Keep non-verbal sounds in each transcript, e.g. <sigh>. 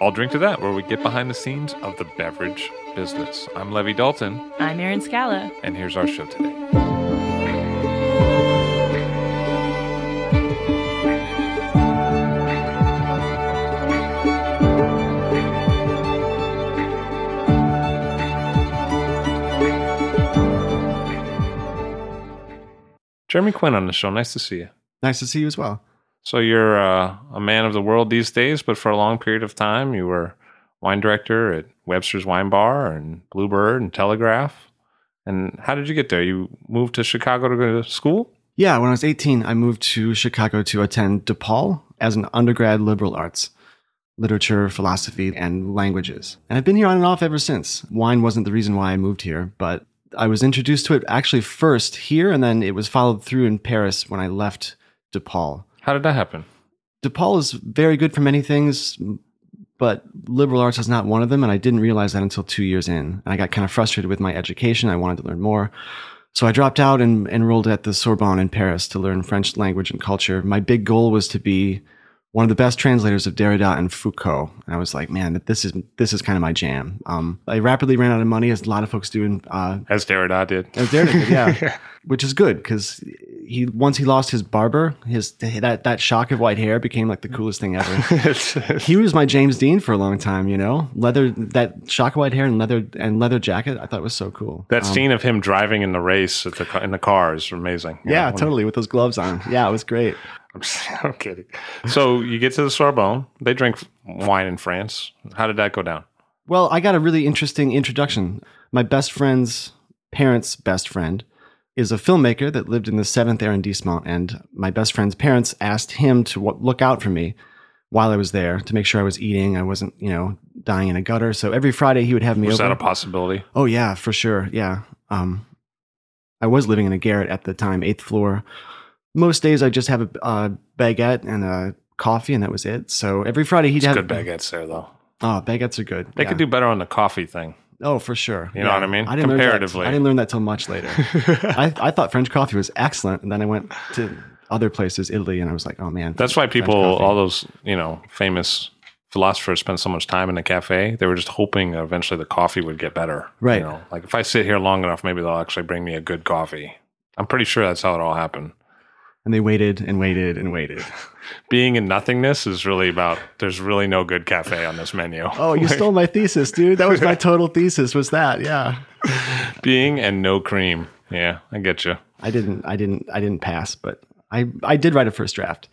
I'll drink to that, where we get behind the scenes of the beverage business. I'm Levi Dalton, I'm Erin Scala. and here's our show today. Jeremy Quinn on the show. Nice to see you. Nice to see you as well. So you're uh, a man of the world these days, but for a long period of time, you were wine director at Webster's Wine Bar and Bluebird and Telegraph. And how did you get there? You moved to Chicago to go to school? Yeah, when I was 18, I moved to Chicago to attend DePaul as an undergrad liberal arts, literature, philosophy, and languages. And I've been here on and off ever since. Wine wasn't the reason why I moved here, but I was introduced to it actually first here, and then it was followed through in Paris when I left DePaul. How did that happen? DePaul is very good for many things, but liberal arts is not one of them. And I didn't realize that until two years in. And I got kind of frustrated with my education. I wanted to learn more. So I dropped out and enrolled at the Sorbonne in Paris to learn French language and culture. My big goal was to be one of the best translators of Derrida and Foucault. And I was like, man, this is this is kind of my jam. Um, I rapidly ran out of money, as a lot of folks do in uh, As Derrida did. as Derrida did, yeah, <laughs> which is good because he once he lost his barber, his that that shock of white hair became like the coolest thing ever. <laughs> he was my James Dean for a long time, you know, leather that shock of white hair and leather and leather jacket. I thought was so cool. that Um, scene of him driving in the race at the, in the car is amazing. Yeah, know, totally with those gloves on. Yeah, it was great. <laughs> I'm, just- I'm kidding. So you get to the Sorbonne. They drink wine in France. How did that go down? Well, I got a really interesting introduction. My best friend's parents' best friend is a filmmaker that lived in the seventh arrondissement, and my best friend's parents asked him to w- look out for me while I was there to make sure I was eating, I wasn't, you know, dying in a gutter. So every Friday he would have me Was over. that a possibility? oh yeah, for sure. Yeah. Um, I was living in a garret at the time, eighth floor. Most days I just have a, a baguette and a coffee, and that was it. So every Friday he'd It's have good baguettes there, though. Oh, baguettes are good. They yeah. could do better on the coffee thing. Oh, for sure. You know what I mean? I didn't learn that- Comparatively. I didn't learn that till much later. <laughs> I, I thought French coffee was excellent, and then I went to other places, Italy, and I was like, oh man. That's why people, all those you know famous philosophers, spend so much time in the cafe. They were just hoping eventually the coffee would get better. Right. You know, like if I sit here long enough, maybe they'll actually bring me a good coffee. I'm pretty sure that's how it all happened. And they waited and waited and waited. <laughs> Being in nothingness is really about. There's really no good cafe on this menu. <laughs> Oh, you stole my thesis, dude. That was my <laughs> total thesis. Was that? Yeah. being and no cream. Yeah, I get you. I didn't. I didn't. I didn't pass, but I. I did write a first draft.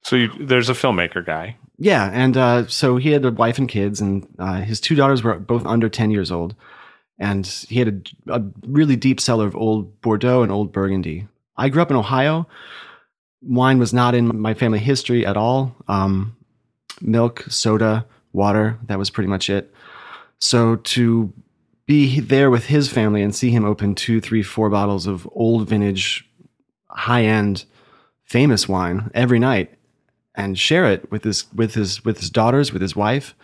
So you, there's a filmmaker guy. Yeah, and uh, so he had a wife and kids, and uh, his two daughters were both under ten years old, and he had a, a really deep cellar of old Bordeaux and old Burgundy. I grew up in Ohio. Wine was not in my family history at all. Um, milk, soda, water, that was pretty much it. So to be there with his family and see him open two, three, four bottles of old vintage, high end, famous wine every night and share it with his with his with his daughters, with his wife,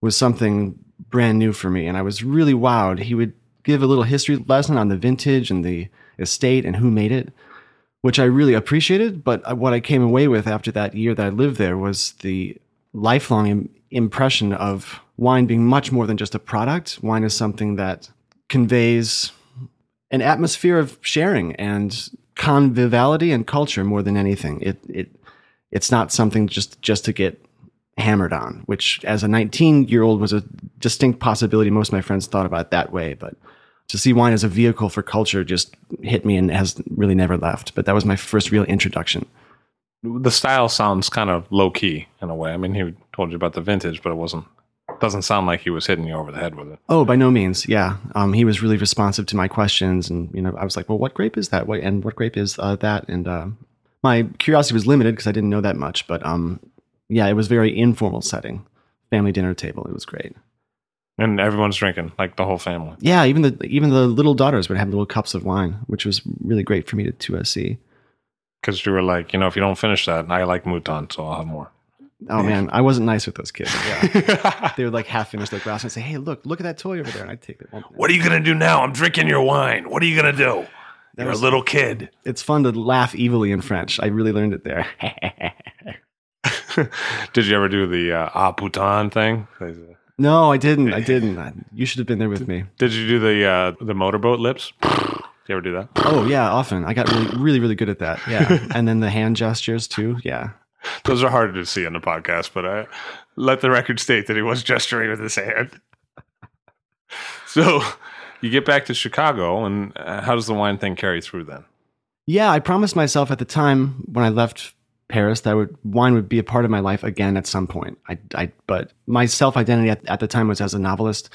was something brand new for me. And I was really wowed. He would give a little history lesson on the vintage and the estate and who made it, which I really appreciated. But what I came away with after that year that I lived there was the lifelong Im- impression of wine being much more than just a product. Wine is something that conveys an atmosphere of sharing and conviviality and culture more than anything. It it it's not something just just to get hammered on, which as a 19 year old was a distinct possibility. Most of my friends thought about that way, but to see wine as a vehicle for culture just hit me and has really never left. But that was my first real introduction. The style sounds kind of low key in a way. I mean, he told you about the vintage, but it wasn't. Doesn't sound like he was hitting you over the head with it. Oh, by no means. Yeah, um, he was really responsive to my questions, and you know, I was like, "Well, what grape is that? What, and what grape is uh, that?" And uh, my curiosity was limited because I didn't know that much. But um, yeah, it was very informal setting, family dinner table. It was great. And everyone's drinking, like the whole family. Yeah, even the even the little daughters would have little cups of wine, which was really great for me to, to uh, see. Because you were like, you know, if you don't finish that, I like Mouton, so I'll have more. Oh man, I wasn't nice with those kids. <laughs> Yeah. they would like half finish their glass and say, "Hey, look, look at that toy over there," and I'd take it. What are you gonna do now? I'm drinking your wine. What are you gonna do? You're was, a little kid. It's fun to laugh evilly in French. I really learned it there. <laughs> <laughs> Did you ever do the uh, ah putain thing? No, I didn't. I didn't. You should have been there with me. Did you do the uh, the motorboat lips? Do <laughs> you ever do that? Oh yeah, often. I got really, really, really good at that. Yeah, <laughs> and then the hand gestures too. Yeah. Those are harder to see on the podcast, but I let the record state that he was gesturing with his hand. <laughs> So you get back to Chicago, and uh, how does the wine thing carry through then? Yeah, I promised myself at the time when I left Paris that would wine would be a part of my life again at some point. I, I but my self identity at, at, the time was as a novelist.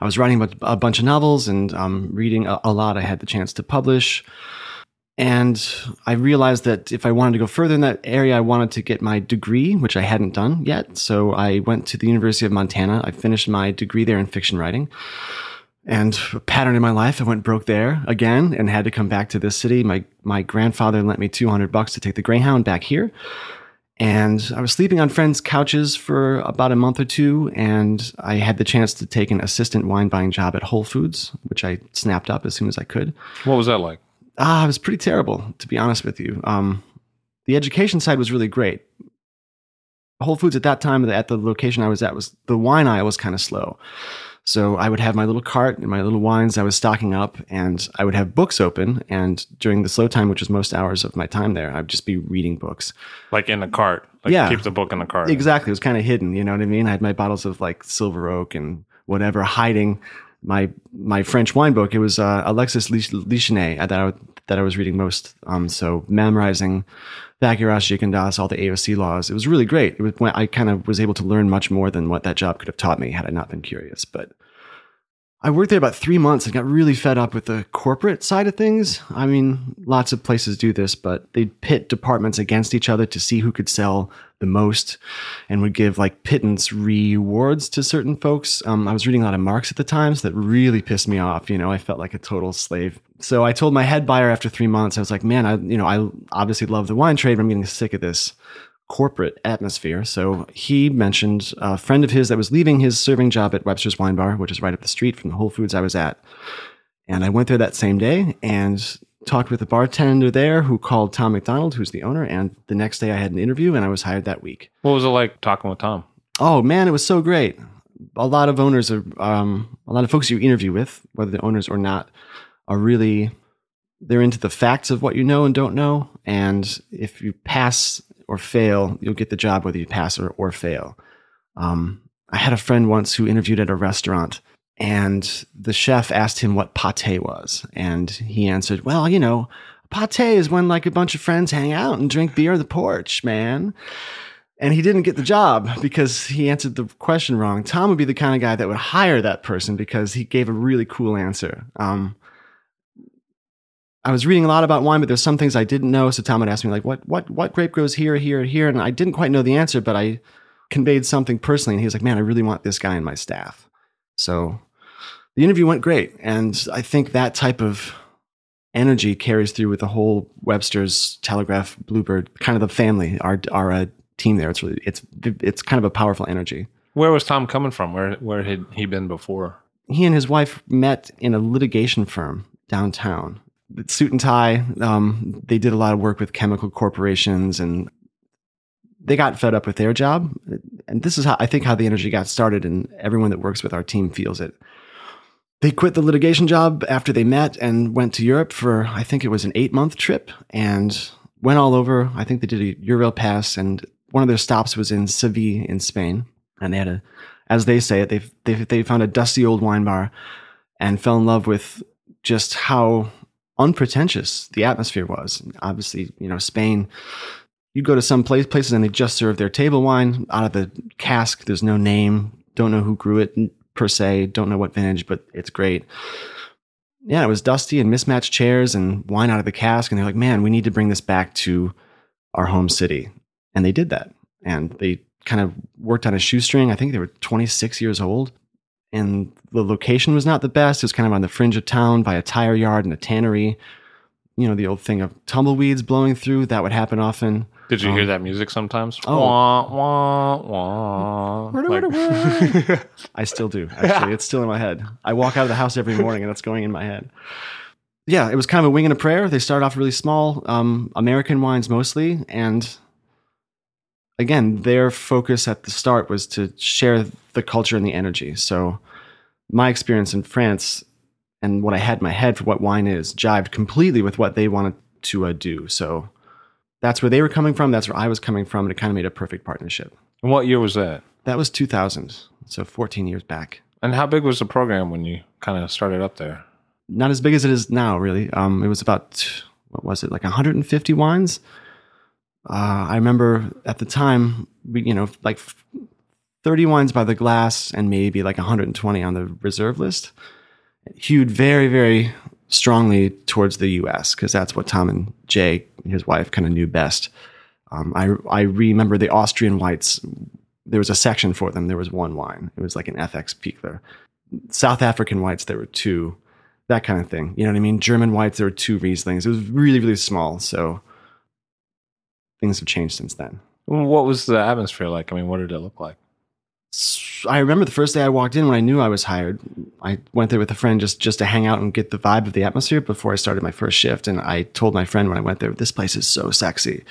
I was writing a, bunch of novels and um, reading a, a, lot. I had the chance to publish, and I realized that if I wanted to go further in that area, I wanted to get my degree, which I hadn't done yet. So I went to the University of Montana. I finished my degree there in fiction writing. And a pattern in my life, I went broke there again and had to come back to this city. My my grandfather lent me 200 bucks to take the Greyhound back here. And I was sleeping on friends' couches for about a month or two, and I had the chance to take an assistant wine buying job at Whole Foods, which I snapped up as soon as I could. What was that like? Ah, it was pretty terrible, to be honest with you. Um, the education side was really great. Whole Foods at that time, at the location I was at, was the wine aisle was kind of slow. So I would have my little cart and my little wines I was stocking up, and I would have books open. And during the slow time, which was most hours of my time there, I'd just be reading books. Like in the cart. Like yeah. keep the book in the cart. Exactly. It was kind of hidden. You know what I mean? I had my bottles of like Silver Oak and whatever hiding my my French wine book. It was uh, Alexis Lichine that I, that I was reading most. Um, so memorizing Baccarat, Das, all the AOC laws. It was really great. It was when I kind of was able to learn much more than what that job could have taught me had I not been curious. But I worked there about three months and got really fed up with the corporate side of things. I mean, lots of places do this, but they'd pit departments against each other to see who could sell the most and would give like pittance rewards to certain folks. Um, I was reading a lot of Marx at the time, so that really pissed me off. You know, I felt like a total slave. So I told my head buyer after three months, I was like, man, I, you know, I obviously love the wine trade, but I'm getting sick of this corporate atmosphere. So he mentioned a friend of his that was leaving his serving job at Webster's Wine Bar, which is right up the street from the Whole Foods I was at. And I went there that same day and talked with the bartender there who called Tom McDonald, who's the owner. And the next day I had an interview and I was hired that week. What was it like talking with Tom? Oh, man, it was so great. A lot of owners are, um, a lot of folks you interview with, whether they're owners or not, are really, they're into the facts of what you know and don't know. And if you pass or fail, you'll get the job whether you pass or, or fail. Um, I had a friend once who interviewed at a restaurant, and the chef asked him what pate was. And he answered, Well, you know, pate is when like a bunch of friends hang out and drink beer on the porch, man. And he didn't get the job because he answered the question wrong. Tom would be the kind of guy that would hire that person because he gave a really cool answer. Um, I was reading a lot about wine, but there's some things I didn't know. So Tom would ask me like, what what what grape grows here, here, here, and I didn't quite know the answer, but I conveyed something personally, and he was like, man, I really want this guy in my staff. So the interview went great, and I think that type of energy carries through with the whole Webster's Telegraph Bluebird kind of the family, our our uh, team there. It's really it's it's kind of a powerful energy. Where was Tom coming from? Where where had he been before? He and his wife met in a litigation firm downtown suit and tie. Um, they did a lot of work with chemical corporations and they got fed up with their job. And this is how I think how the energy got started, and everyone that works with our team feels it. They quit the litigation job after they met and went to Europe for, I think it was an eight month trip and went all over. I think they did a Eurail pass and one of their stops was in Seville in Spain, and they had a, as they say it, they they they found a dusty old wine bar, and fell in love with just how unpretentious the atmosphere was. Obviously, you know, Spain. You go to some place, places and they just serve their table wine out of the cask. There's no name. Don't know who grew it per se. Don't know what vintage, but it's great. Yeah, it was dusty and mismatched chairs and wine out of the cask. And they're like, man, we need to bring this back to our home city. And they did that. And they kind of worked on a shoestring. I think they were 26 years old. And the location was not the best. It was kind of on the fringe of town by a tire yard and a tannery. You know, the old thing of tumbleweeds blowing through. That would happen often. Did you hear Um, that music sometimes? oh. Wah, wah, wah. Like- <laughs> I still do. Actually, it's still in my head. I walk out of the house every morning, and it's going in my head. Yeah, it was kind of a wing and a prayer. They started off really small, um, American wines mostly, and again, their focus at the start was to share the culture and the energy. So, my experience in France and what I had in my head for what wine is jived completely with what they wanted to uh, do. So, that's where they were coming from. That's where I was coming from, and it kind of made a perfect partnership. And what year was that? That was 2000, so 14 years back. And how big was the program when you kind of started up there? Not as big as it is now, really. Um, it was about what was it, like 150 wines. Uh, I remember at the time, we, you know, like 30 wines by the glass and maybe like 120 on the reserve list. Hewed very, very strongly towards the U.S. because that's what Tom and Jay, his wife, kind of knew best. Um, I I remember the Austrian whites. There was a section for them. There was one wine. It was like an FX Pichler. South African whites, there were two. That kind of thing. You know what I mean? German whites, there were two Rieslings. It was really, really small. So things have changed since then. What was the atmosphere like? I mean, what did it look like? I remember the first day I walked in when I knew I was hired. I went there with a friend just just to hang out and get the vibe of the atmosphere before I started my first shift. And I told my friend when I went there, "This place is so sexy."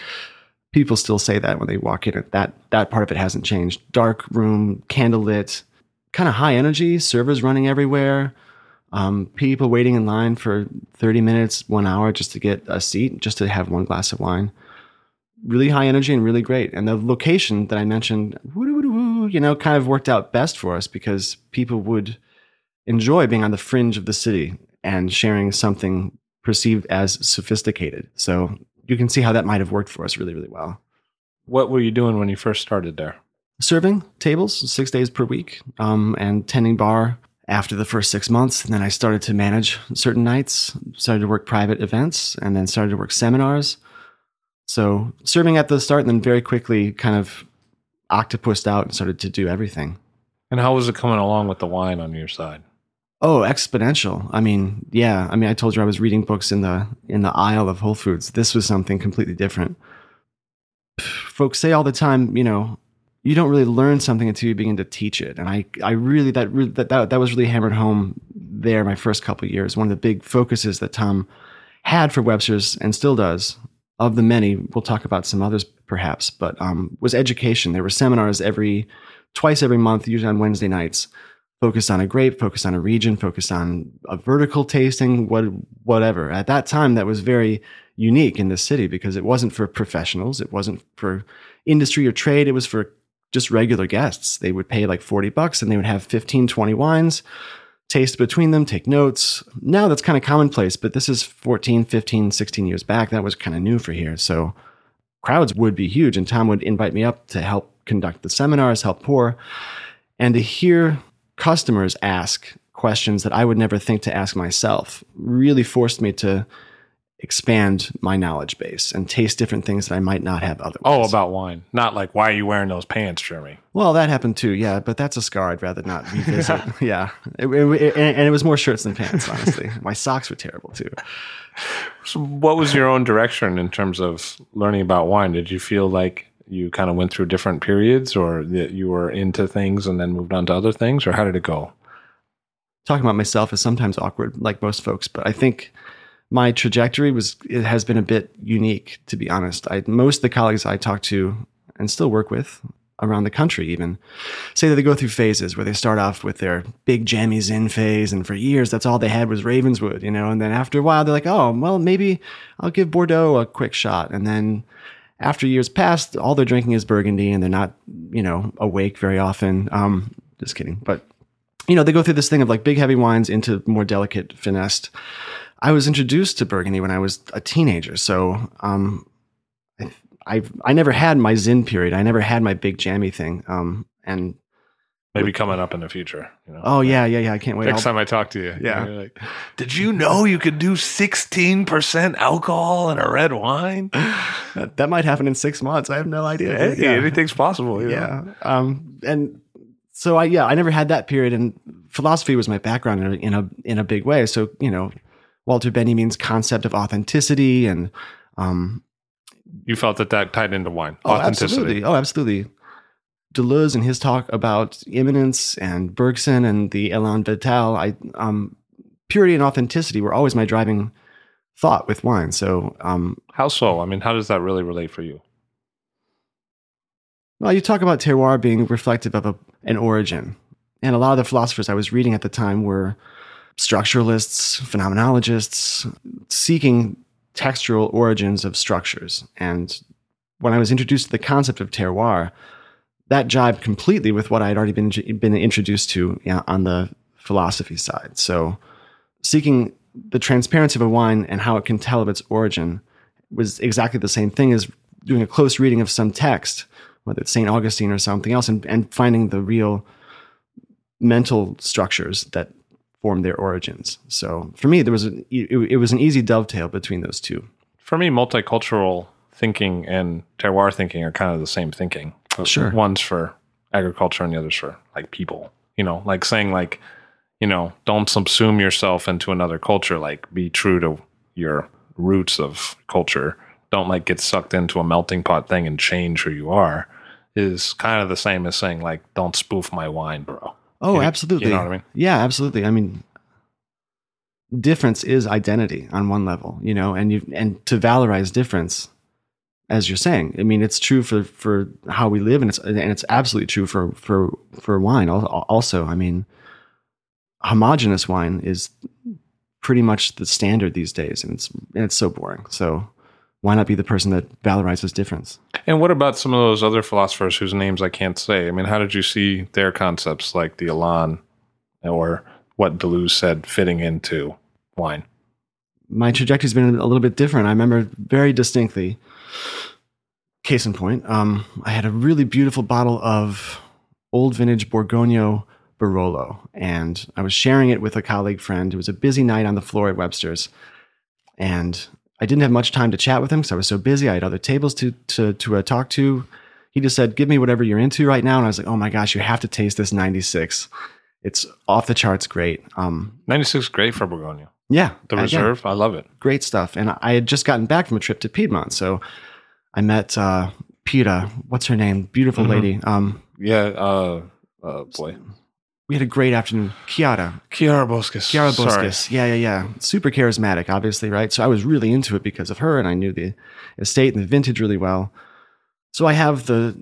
People still say that when they walk in. That that part of it hasn't changed. Dark room, candlelit, kind of high energy. Servers running everywhere. Um, people waiting in line for thirty minutes, one hour, just to get a seat, just to have one glass of wine really high energy and really great. And the location that I mentioned, you know, kind of worked out best for us because people would enjoy being on the fringe of the city and sharing something perceived as sophisticated. So you can see how that might have worked for us really, really well. What were you doing when you first started there? Serving tables six days per week um, and tending bar after the first six months. And then I started to manage certain nights, started to work private events, and then started to work seminars. So serving at the start and then very quickly kind of octopused out and started to do everything. And how was it coming along with the wine on your side? Oh, exponential. I mean, yeah. I mean, I told you I was reading books in the in the aisle of Whole Foods. This was something completely different. Folks say all the time, you know, you don't really learn something until you begin to teach it. And I, I really that re- that that, that was really hammered home there my first couple of years. One of the big focuses that Tom had for Webster's and still does of the many. We'll talk about some others perhaps, but um, was education. There were seminars every twice every month, usually on Wednesday nights focused on a grape, focused on a region, focused on a vertical tasting, what whatever. At that time, that was very unique in the city because it wasn't for professionals, it wasn't for industry or trade, it was for just regular guests. They would pay like 40 bucks and they would have 15, 20 wines, taste between them, take notes. Now that's kind of commonplace, but this is 14, 15, 16 years back. That was kind of new for here. So crowds would be huge and Tom would invite me up to help conduct the seminars, help pour, and to hear customers ask questions that I would never think to ask myself really forced me to expand my knowledge base and taste different things that I might not have otherwise. Oh, about wine. Not like, why are you wearing those pants, Jeremy? well, that happened too, yeah, but that's a scar I'd rather not revisit. <laughs> yeah, It- it- it- and it was more shirts than pants, honestly. my socks were terrible too. So what was your own direction in terms of learning about wine? Did you feel like you kind of went through different periods or that you were into things and then moved on to other things or how did it go? talking about myself is sometimes awkward, like most folks, but I think my trajectory was it has been a bit unique, to be honest. I most of the colleagues I talk to and still work with around the country even say that they go through phases where they start off with their big jammy zin phase and for years that's all they had was ravenswood you know and then after a while they're like oh well maybe i'll give bordeaux a quick shot and then after years pass, all they're drinking is Burgundy, and they're not, you know, awake very often. Um, just kidding, but you know, they go through this thing of like big heavy wines into more delicate finessed. I was introduced to Burgundy when I was a teenager, so um, I, I I never had my Zin period. I never had my big jammy thing. Um, and Maybe coming up in the future. You know? oh yeah, yeah, yeah. I can't wait. Next I'll- time I talk to you, Yeah. you're like, did you know you could do 16% alcohol in a red wine? that, <sighs> that might happen in six months. I have no idea. Hey, Yeah. anything's possible. You know? yeah um and so i yeah i never had that period and philosophy was my background in a in a, in a big way so you know walter benjamin's concept of authenticity and um You felt that that tied into wine. oh Authenticity. absolutely oh absolutely deleuze and his talk about immanence and bergson and the elan vital i um purity and authenticity were always my driving thought with wine so um How so? I mean, how does that really relate for you? Well, you talk about terroir being reflective of a, an origin. And a lot of the philosophers I was reading at the time were structuralists, phenomenologists, seeking textural origins of structures. And when I was introduced to the concept of terroir, that jibed completely with what I had already been, been introduced to you know, on the philosophy side. So, seeking the transparency of a wine and how it can tell of its origin was exactly the same thing as doing a close reading of some text whether it's St. Augustine or something else, and, and finding the real mental structures that form their origins. So for me, there was an, it, it was an easy dovetail between those two. For me, multicultural thinking and terroir thinking are kind of the same thinking. Sure. One's for agriculture and the other's for like people. You know, like saying like, you know, don't subsume yourself into another culture. Like be true to your roots of culture. Don't like get sucked into a melting pot thing and change who you are. Is kind of the same as saying like, don't spoof my wine, bro. Oh, You- absolutely. You know what I mean? Yeah, absolutely. I mean, difference is identity on one level, you know, and you and to valorize difference, as you're saying. I mean, it's true for for how we live, and it's and it's absolutely true for for for wine. Also, I mean, homogenous wine is pretty much the standard these days, and it's and it's so boring. So. Why not be the person that valorizes difference? And what about some of those other philosophers whose names I can't say? I mean, how did you see their concepts like the Elan or what Deleuze said fitting into wine? my trajectory's been a little bit different. I remember very distinctly. Case in point, um, I had a really beautiful bottle of old vintage Borgogno Barolo, and I was sharing it with a colleague friend. It was a busy night on the floor at Webster's, and I didn't have much time to chat with him because I was so busy. I had other tables to to to uh, talk to. He just said, "Give me whatever you're into right now," and I was like, "Oh my gosh, you have to taste this '96. It's off the charts, great." Um, 96 great for Borgogno. yeah, The again, reserve, I love it. great stuff. And I had just gotten back from a trip to Piedmont, so I met uh, Pira. What's her name? Beautiful Mhm. lady. Um, Yeah, uh, uh boy. We had a great afternoon. Chiara, Chiara Boschis. Chiara Sorry. Yeah, yeah, yeah. Super charismatic, obviously, right? So I was really into it because of her, and I knew the estate and the vintage really well. So I have the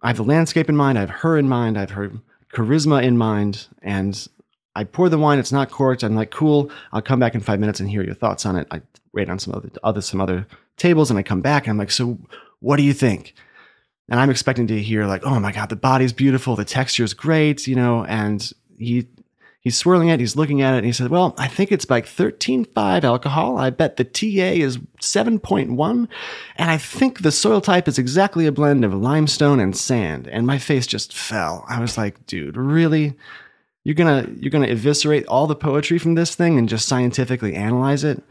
I have the landscape in mind. I have her in mind. I have her charisma in mind, and I pour the wine. It's not corked. I'm like, cool. I'll come back in five minutes and hear your thoughts on it. I wait on some other, other some other tables, and I come back and I'm like, so what do you think? And I'm expecting to hear like, oh my god, the body's beautiful, the texture's great, you know. And he he's swirling it, he's looking at it, and he said, well, I think it's like 13.5 alcohol. I bet the TA is 7.1, and I think the soil type is exactly a blend of limestone and sand. And my face just fell. I was like, dude, really? You're gonna you're gonna eviscerate all the poetry from this thing and just scientifically analyze it?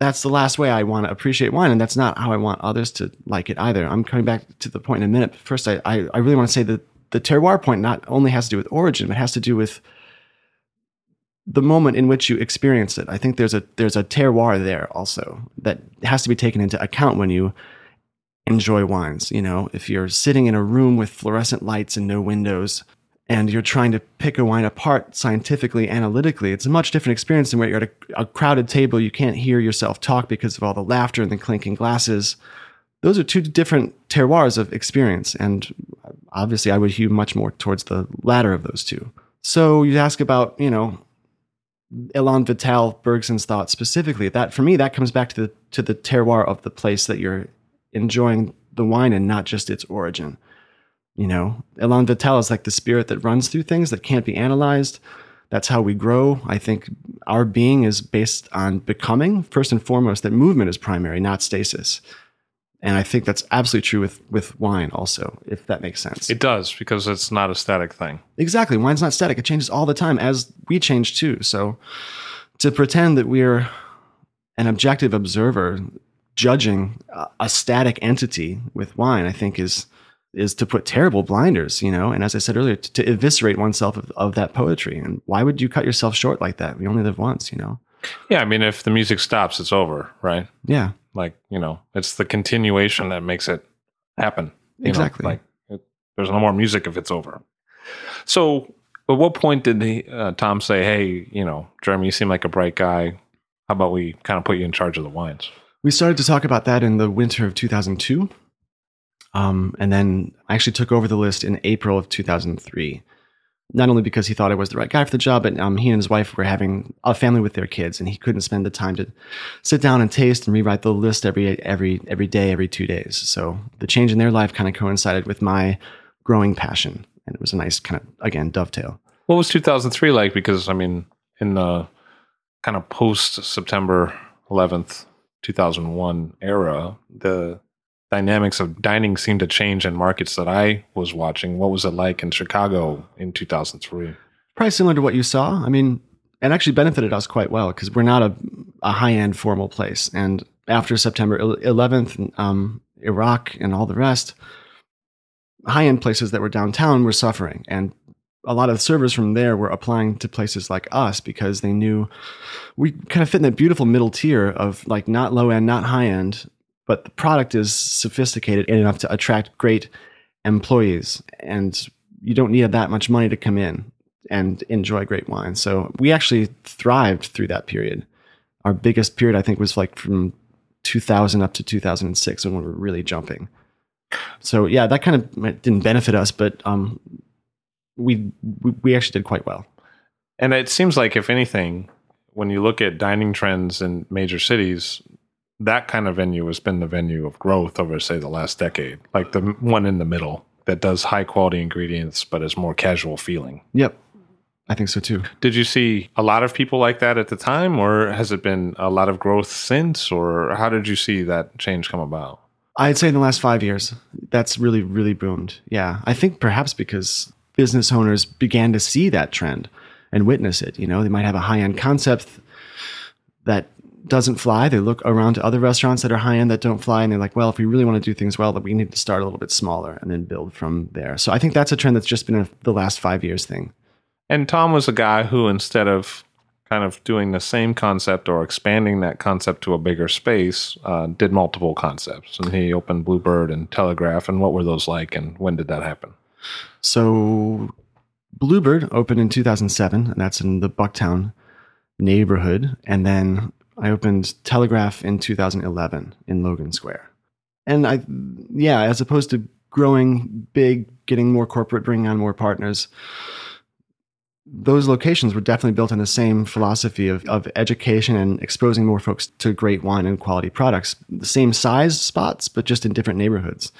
That's the last way I want to appreciate wine, and that's not how I want others to like it either. I'm coming back to the point in a minute. But first, I, I, I really want to say that the terroir point not only has to do with origin, but has to do with the moment in which you experience it. I think there's a there's a terroir there also that has to be taken into account when you enjoy wines. You know, if you're sitting in a room with fluorescent lights and no windows, and you're trying to pick a wine apart scientifically, analytically, it's a much different experience than where you're at a, a crowded table. You can't hear yourself talk because of all the laughter and the clinking glasses. Those are two different terroirs of experience, and obviously, I would hew much more towards the latter of those two. So you ask about, you know, Elan Vital Bergson's thoughts specifically. That for me, that comes back to the to the terroir of the place that you're enjoying the wine and not just its origin. You know, Elan Vital is like the spirit that runs through things that can't be analyzed. That's how we grow. I think our being is based on becoming, first and foremost, that movement is primary, not stasis. And I think that's absolutely true with, with wine also, if that makes sense. It does because it's not a static thing. Exactly. Wine's not static. It changes all the time as we change too. So to pretend that we're an objective observer judging a, a static entity with wine, I think is is to put terrible blinders, you know, and as I said earlier, to, to eviscerate oneself of, of that poetry. And why would you cut yourself short like that? We only live once, you know. Yeah, I mean, if the music stops, it's over, right? Yeah, Like you know, it's the continuation that makes it happen. you know? Exactly. Like it, there's no more music if it's over. So, at what point did he, uh, Tom say, "Hey, you know, Jeremy, you seem like a bright guy. How about we kind of put you in charge of the wines?" we started to talk about that in the winter of 2002. Um, and then I actually took over the list in April of 2003. Not only because he thought I was the right guy for the job, but um, he and his wife were having a family with their kids, and he couldn't spend the time to sit down and taste and rewrite the list every every every day, every two days. So the change in their life kind of coincided with my growing passion, and it was a nice kind of again dovetail. What was 2003 like? Because I mean, in the kind of post September 11th, 2001 era, the dynamics of dining seemed to change in markets that I was watching. What was it like in Chicago in 2003? probably similar to what you saw. I mean, it actually benefited us quite well because we're not a, a high end formal place. And after September 11th, um, Iraq and all the rest, high end places that were downtown were suffering. And a lot of servers from there were applying to places like us because they knew we kind of fit in that beautiful middle tier of like not low end, not high end, but the product is sophisticated enough to attract great employees. And you don't need that much money to come in and enjoy great wine. So we actually thrived through that period. Our biggest period, I think, was like from 2000 up to 2006 when we were really jumping. So yeah, that kind of didn't benefit us, but um, we, we we actually did quite well. And it seems like, if anything, when you look at dining trends in major cities, that kind of venue has been the venue of growth over, say, the last decade. Like the one in the middle that does high quality ingredients, but is more casual feeling. Yep, I think so too. Did you see a lot of people like that at the time, or has it been a lot of growth since, or how did you see that change come about? I'd say in the last five years, that's really, really boomed. Yeah. I think perhaps because business owners began to see that trend and witness it. You know, they might have a high end concept that doesn't fly. They look around to other restaurants that are high end that don't fly, and they're like, well, if we really want to do things well, that we need to start a little bit smaller and then build from there. So I think that's a trend that's just been a, the last five years thing. And Tom was a guy who, instead of kind of doing the same concept or expanding that concept to a bigger space, uh, did multiple concepts. And he opened Bluebird and Telegraph. And what were those like, and when did that happen? So Bluebird opened in 2007, and that's in the Bucktown neighborhood. And then I opened Telegraph in 2011 in Logan Square. And I, yeah, as opposed to growing big, getting more corporate, bringing on more partners, those locations were definitely built on the same philosophy of, of education and exposing more folks to great wine and quality products. The same size spots, but just in different neighborhoods.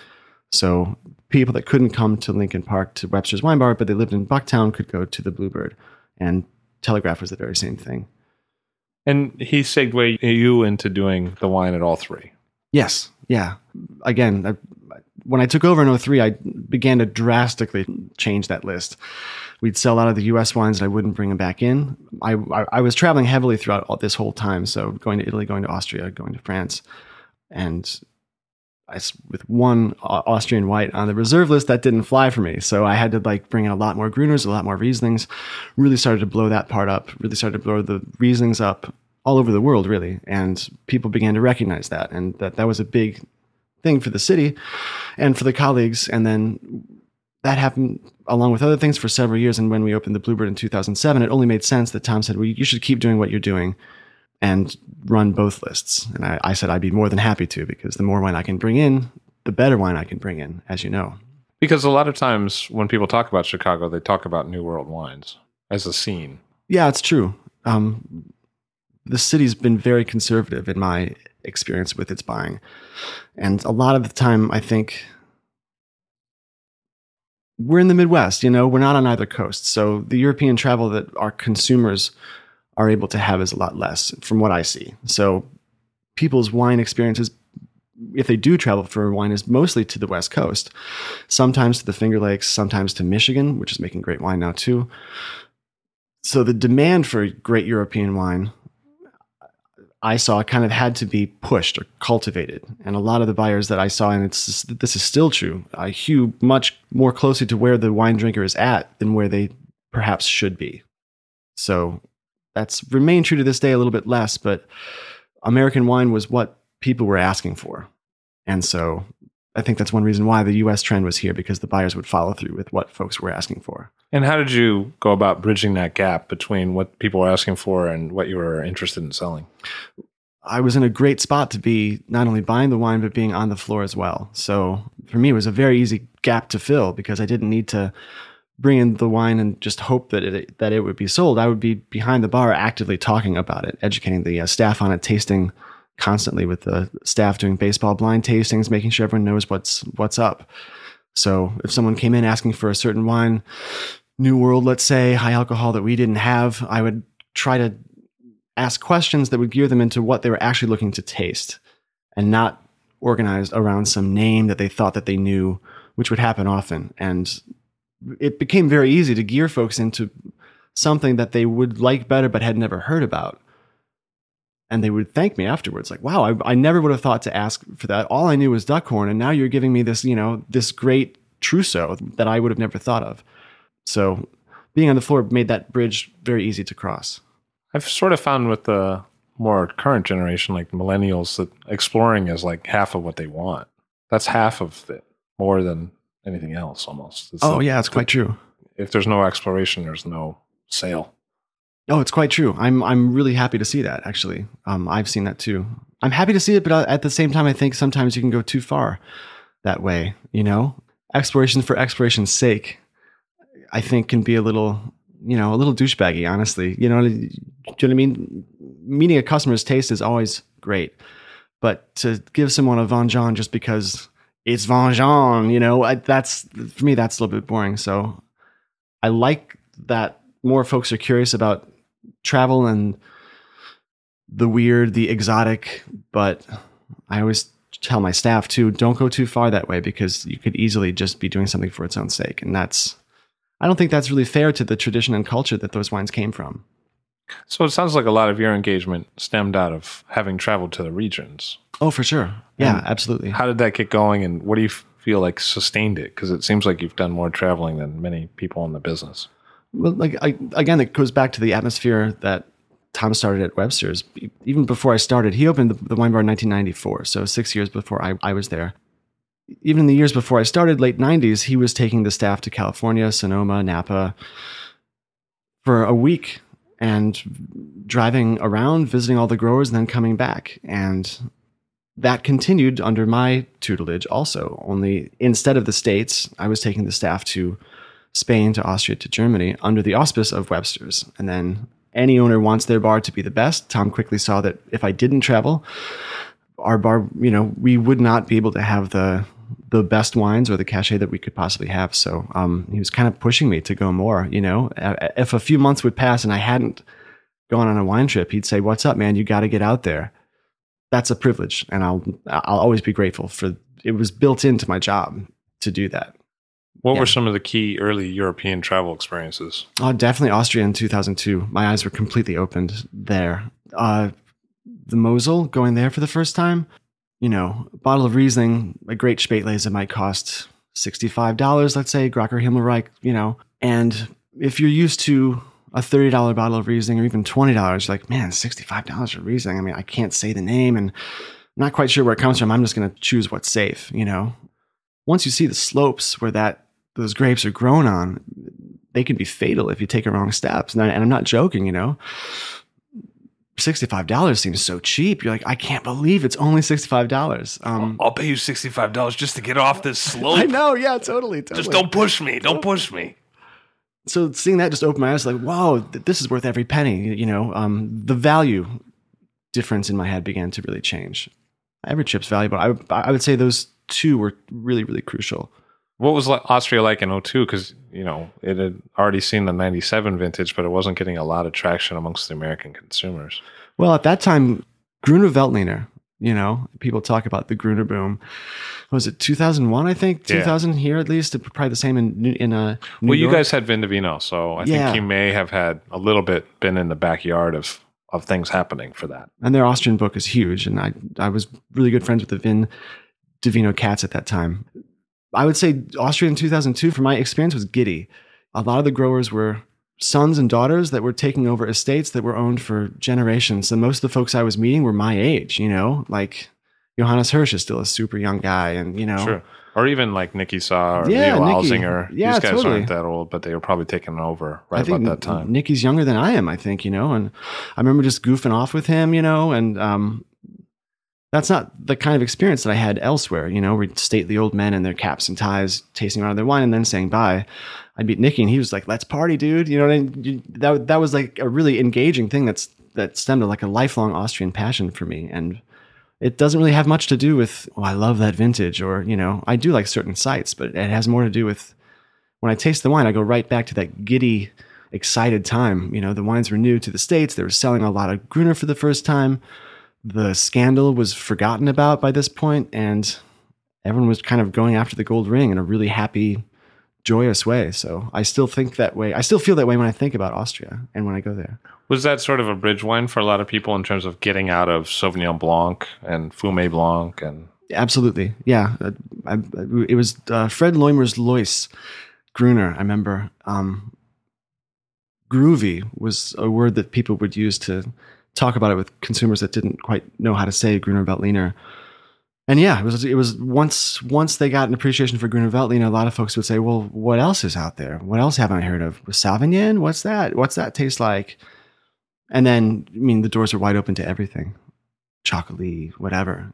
So people that couldn't come to Lincoln Park to Webster's Wine Bar, but they lived in Bucktown, could go to the Bluebird. And Telegraph was the very same thing. And he segued you into doing the wine at all three. Yes. Yeah. Again, I, when I took over in 03, I began to drastically change that list. We'd sell out of the US wines and I wouldn't bring them back in. I, I, I was traveling heavily throughout all this whole time. So going to Italy, going to Austria, going to France. And I, with one uh, Austrian white on the reserve list, that didn't fly for me. So I had to like bring in a lot more Gruners, a lot more Rieslings. Really started to blow that part up. Really started to blow the Rieslings up all over the world, really. And people began to recognize that, and that that was a big thing for the city and for the colleagues. And then that happened along with other things for several years. And when we opened the Bluebird in 2007, it only made sense that Tom said, "Well, you should keep doing what you're doing." And run both lists. And I, I, said I'd be more than happy to because the more wine I can bring in, the better wine I can bring in, as you know. Because a lot of times when people talk about Chicago, they talk about New World wines as a scene. Yeah, it's true. Um, the city's been very conservative in my experience with its buying. And a lot of the time, I think we're in the Midwest, you know, we're not on either coast. So the European travel that our consumers are able to have is a lot less from what I see. So people's wine experiences, if they do travel for wine, is mostly to the West Coast, sometimes to the Finger Lakes, sometimes to Michigan, which is making great wine now too. So the demand for great European wine I saw kind of had to be pushed or cultivated. And a lot of the buyers that I saw, and it's this is still true, I hew much more closely to where the wine drinker is at than where they perhaps should be. So that's remained true to this day a little bit less, but American wine was what people were asking for. And so I think that's one reason why the US trend was here because the buyers would follow through with what folks were asking for. And how did you go about bridging that gap between what people were asking for and what you were interested in selling? I was in a great spot to be not only buying the wine, but being on the floor as well. So for me, it was a very easy gap to fill because I didn't need to bring in the wine and just hope that it that it would be sold. I would be behind the bar actively talking about it, educating the uh, staff on it, tasting constantly with the staff doing baseball blind tastings, making sure everyone knows what's what's up. So if someone came in asking for a certain wine, New World, let's say, high alcohol that we didn't have, I would try to ask questions that would gear them into what they were actually looking to taste and not organized around some name that they thought that they knew, which would happen often. And it became very easy to gear folks into something that they would like better but had never heard about. And they would thank me afterwards, like, wow, I, I never would have thought to ask for that. All I knew was duckhorn, and now you're giving me this, you know, this great trousseau that I would have never thought of. So being on the floor made that bridge very easy to cross. I've sort of found with the more current generation, like millennials, that exploring is like half of what they want. That's half of it, more than anything else, almost. It's oh, yeah, it's quite true. If there's no exploration, there's no sale. Oh, it's quite true. I'm I'm really happy to see that. Actually, um, I've seen that too. I'm happy to see it, but uh, at the same time, I think sometimes you can go too far that way. You know, exploration for exploration's sake I think can be a little, you know, a little douchebaggy, honestly. You know, do you know what I mean? Meeting a customer's taste is always great, but to give someone a Vengeance just because it's Vengeance, you know, I, that's for me that's a little bit boring. So I like that more folks are curious about travel and the weird, the exotic, but I always tell my staff too, don't go too far that way because you could easily just be doing something for its own sake. And that's I don't think that's really fair to the tradition and culture that those wines came from. So it sounds like a lot of your engagement stemmed out of having traveled to the regions. Oh, for sure. Yeah, and absolutely. How did that get going and what do you feel like sustained it? Because it seems like you've done more traveling than many people in the business. Well, like I, again, it goes back to the atmosphere that Tom started at Webster's. Even before I started, he opened the, the wine bar in 1994, so six years before I, I was there even in the years before I started, late 90s, he was taking the staff to California, Sonoma, Napa for a week and driving around, visiting all the growers, and then coming back. And that continued under my tutelage also. Only instead of the States, I was taking the staff to Spain, to Austria, to Germany under the auspice of Webster's. And then any owner wants their bar to be the best. Tom quickly saw that if I didn't travel, our bar, you know, we would not be able to have the the best wines or the cachet that we could possibly have. So um, he was kind of pushing me to go more. You know, if a few months would pass and I hadn't gone on a wine trip, he'd say, "What's up, man? You got to get out there." That's a privilege, and I'll I'll always be grateful for. It was built into my job to do that. What yeah. were some of the key early European travel experiences? Oh, definitely Austria in 2002. My eyes were completely opened there. Uh, the Mosel, going there for the first time, you know, a bottle of Riesling, a great Spätlese might cost $65, let's say, Graacher Himmelreich, you know. And if you're used to a $30 bottle of Riesling or even $20, you're like, man, $65 for Riesling. I mean, I can't say the name and I'm not quite sure where it comes from. I'm just going to choose what's safe, you know. Once you see the slopes where that those grapes are grown on, they can be fatal if you take a wrong steps. And, I, and I'm not joking, you know. $65 seems so cheap. You're like, I can't believe it's only $65. Um, I'll pay you $65 just to get off this <laughs> slope. I know. Yeah, totally. totally. Just don't push me. Don't push me. So seeing that just opened my eyes like, wow, this is worth every penny. You know, um, the value difference in my head began to really change. Every trip's valuable. I, I would say those two were really, really crucial. What was Austria like in 02? Because, you know, it had already seen the 97 vintage, but it wasn't getting a lot of traction amongst the American consumers. Well, at that time, Gruner Veltliner, you know, people talk about the Gruner boom. Was it 2001, I think? Yeah. 2000 here at least? Probably the same in, in uh, New well, you York. guys had Vin Divino, so I Yeah. think you may have had a little bit been in the backyard of, of things happening for that. and their Austrian book is huge. And I, I was really good friends with the Vin Divino cats at that time. I would say Austria in 2002, from my experience, was giddy. A lot of the growers were sons and daughters that were taking over estates that were owned for generations. And most of the folks I was meeting were my age, you know, like Johannes Hirsch is still a super young guy. And, you know, Sure. Or even like Nicky Saahs or Yeah, Leo Nicky. Alzinger. Yeah, These guys totally. aren't that old, but they were probably taking over right about that time. Nicky's younger than I am, I think, you know, and I remember just goofing off with him, you know, and um, that's not the kind of experience that I had elsewhere, you know, we'd state the old men in their caps and ties tasting around their wine and then saying bye. I'd meet Nicky and he was like, let's party, dude. You know, that, that was like a really engaging thing that's, that stemmed to like a lifelong Austrian passion for me. And it doesn't really have much to do with, oh, I love that vintage or, you know, I do like certain sites, but it has more to do with when I taste the wine, I go right back to that giddy, excited time. You know, the wines were new to the States. They were selling a lot of Gruner for the first time. The scandal was forgotten about by this point, and everyone was kind of going after the gold ring in a really happy, joyous way. So I still think that way. I still feel that way when I think about Austria and when I go there. Was that sort of a bridge wine for a lot of people in terms of getting out of Sauvignon Blanc and Fumé Blanc and Absolutely. Yeah. Uh, I, I- it was uh, Fred Loimer's Lois Gruner. I remember. Um, groovy was a word that people would use to talk about it with consumers that didn't quite know how to say Gruner Veltliner. And yeah, it was it was once once they got an appreciation for Gruner Veltliner, a lot of folks would say, "Well, what else is out there? What else haven't I heard of? Sauvignon? What's that? What's that taste like?" And then, I mean, the doors are wide open to everything, chocolatey, whatever.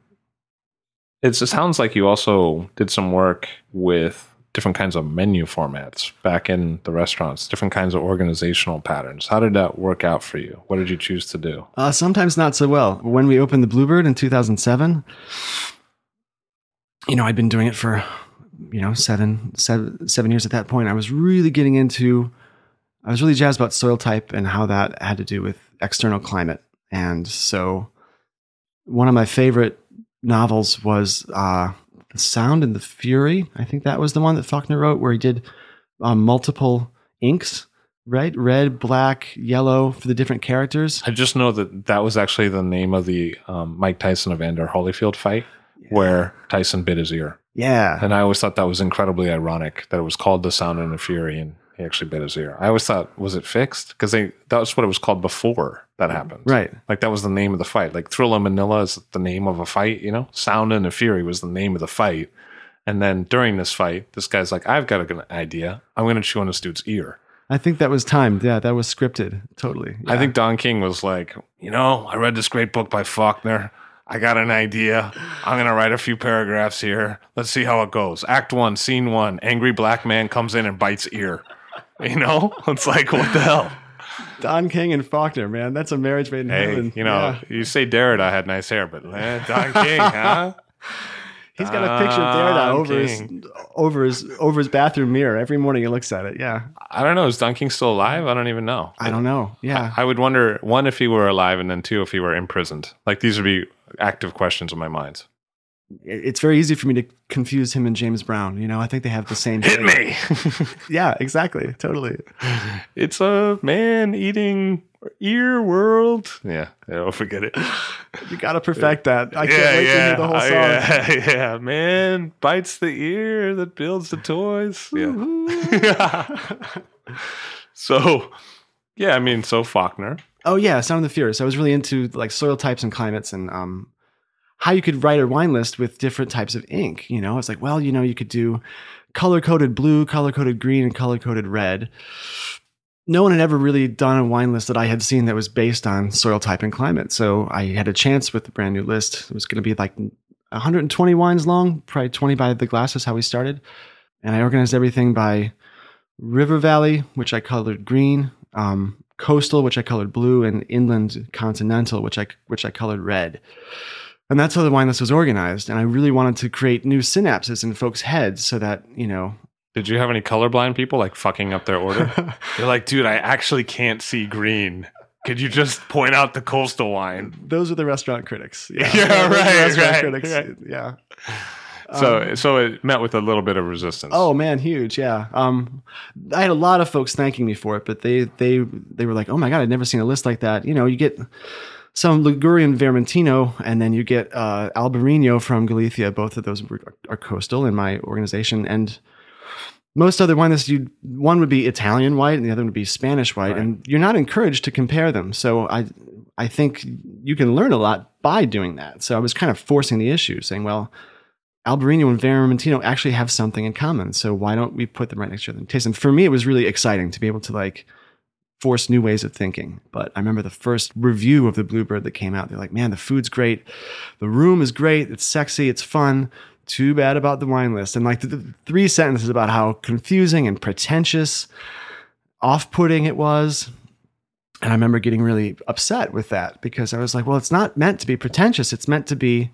it sounds like you also did some work with different kinds of menu formats back in the restaurants, different kinds of organizational patterns. How did that work out for you? What did you choose to do? Uh, sometimes not so well. When we opened the Bluebird in 2007, you know, I'd been doing it for, you know, seven, seven, seven years at that point. I was really getting into, I was really jazzed about soil type and how that had to do with external climate. And so one of my favorite novels was uh, The Sound and the Fury. I think that was the one that Faulkner wrote where he did um, multiple inks, right? Red, black, yellow for the different characters. I just know that that was actually the name of the um, Mike Tyson Evander Holyfield fight where Tyson bit his ear. Yeah. And I always thought that was incredibly ironic that it was called The Sound and the Fury and he actually bit his ear. I always thought, was it fixed? Because they that was what it was called before that mm-hmm. happened. Right. Like that was the name of the fight. Like Thriller Manila is the name of a fight, you know? Sound and Fury was the name of the fight. And then during this fight, this guy's like, I've got a good idea. I'm going to chew on this dude's ear. I think that was timed. Yeah, that was scripted. Totally. I think Don King was like, you know, I read this great book by Faulkner. I got an idea. I'm going to write a few paragraphs here. Let's see how it goes. Act one, scene one angry black man comes in and bites ear. <laughs> You know, it's like, what the hell? Don King and Faulkner, man. That's a marriage made in Hey, heaven. you know, Yeah. you say Derrida had nice hair, but eh, Don King, huh? <laughs> he's got a picture of Derrida over his over his over his bathroom mirror every morning. He looks at it. Yeah. I don't know. Is Don King still alive? I don't even know. I don't know. Yeah. I would wonder one if he were alive, and then two if he were imprisoned. Like these would be active questions in my mind. It- it's very easy for me to confuse him and James Brown. You know, I think they have the same. Hit me. <laughs> Yeah, exactly. Totally. it's a man eating ear world. Yeah, yeah, forget it. You got to perfect that. I can't wait yeah, to hear the whole song. yeah, <laughs> yeah. Man bites the ear that builds the toys. Yeah. <laughs> so, yeah, I mean, so Faulkner. Oh yeah, Sound of the Furious. I was really into like soil types and climates and um, how you could write a wine list with different types of ink. You know, it's like, well, you know, you could do color coded blue, color coded green, and color coded red. No one had ever really done a wine list that I had seen that was based on soil type and climate. So I had a chance with the brand new list. It was going to be like 120 wines long, probably 20 by the glass is how we started. And I organized everything by River Valley, which I colored green, um, coastal, which I colored blue, and inland continental, which I which I colored red. And that's how the wine list was organized. And I really wanted to create new synapses in folks' heads so that, you know, Did you have any colorblind people like fucking up their order? <laughs> They're like, dude, I actually can't see green. Could you just point out the coastal wine? those are the restaurant critics. Yeah, <laughs> the right, restaurant right, critics. right. Yeah. So, Um, so it met with a little bit of resistance. Oh man, huge, yeah. Um, I had a lot of folks thanking me for it, but they they they were like, "Oh my god, I'd never seen a list like that." You know, you get some Ligurian Vermentino, and then you get uh, Albarino from Galicia. Both of those were, are coastal in my organization, and most other wine lists, you one would be Italian white, and the other would be Spanish white, Right. and you're not encouraged to compare them. So I I think you can learn a lot by doing that. So I was kind of forcing the issue, saying, well. Albarino and Vermentino actually have something in common. So why don't we put them right next to each other and taste them? For me, it was really exciting to be able to like force new ways of thinking. But I remember the first review of the Bluebird that came out. They're like, man, the food's great. The room is great. It's sexy. It's fun. Too bad about the wine list. And like the, the three sentences about how confusing and pretentious, off putting it was. And I remember getting really upset with that because I was like, well, it's not meant to be pretentious. It's meant to be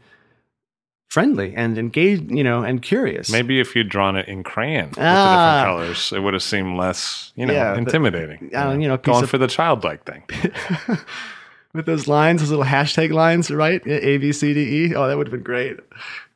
friendly and engaged, you know, and curious. Maybe if you'd drawn it in crayon with Ah. the different colors, it would have seemed less, you know, Yeah, the- intimidating. uh, you know, piece going of- for the childlike thing. <laughs> with those lines, those little hashtag lines, right? A B C D E. Oh, that would have been great.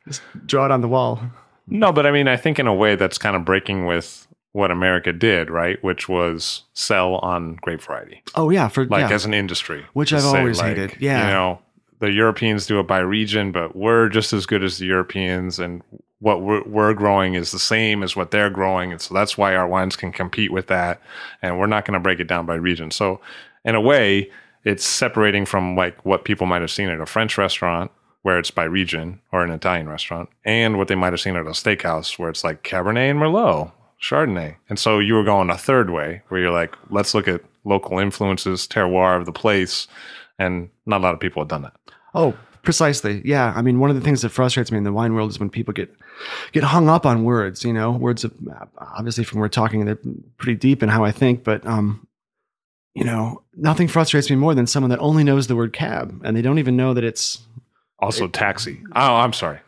Just draw it on the wall. No, but I mean, I think in a way that's kind of breaking with what America did, right? Which was sell on grape variety, Oh yeah, for like yeah. as an industry, Which I've say, always like, hated. Yeah. you know, the Europeans do it by region, but we're just as good as the Europeans, and what we're, we're growing is the same as what they're growing, and so that's why our wines can compete with that, and we're not going to break it down by region. So, in a way, it's separating from like what people might have seen at a French restaurant where it's by region or an Italian restaurant, and what they might have seen at a steakhouse where it's like Cabernet and Merlot, Chardonnay. And so you were going a third way where you're like, let's look at local influences, terroir of the place. And not a lot of people have done that. Oh, precisely. Yeah. I mean, one of the things that frustrates me in the wine world is when people get get hung up on words. You know, words. Of, obviously, from we're talking, they're pretty deep in how I think. But um, you know, nothing frustrates me more than someone that only knows the word cab and they don't even know that it's. Also, taxi. Oh, I'm sorry.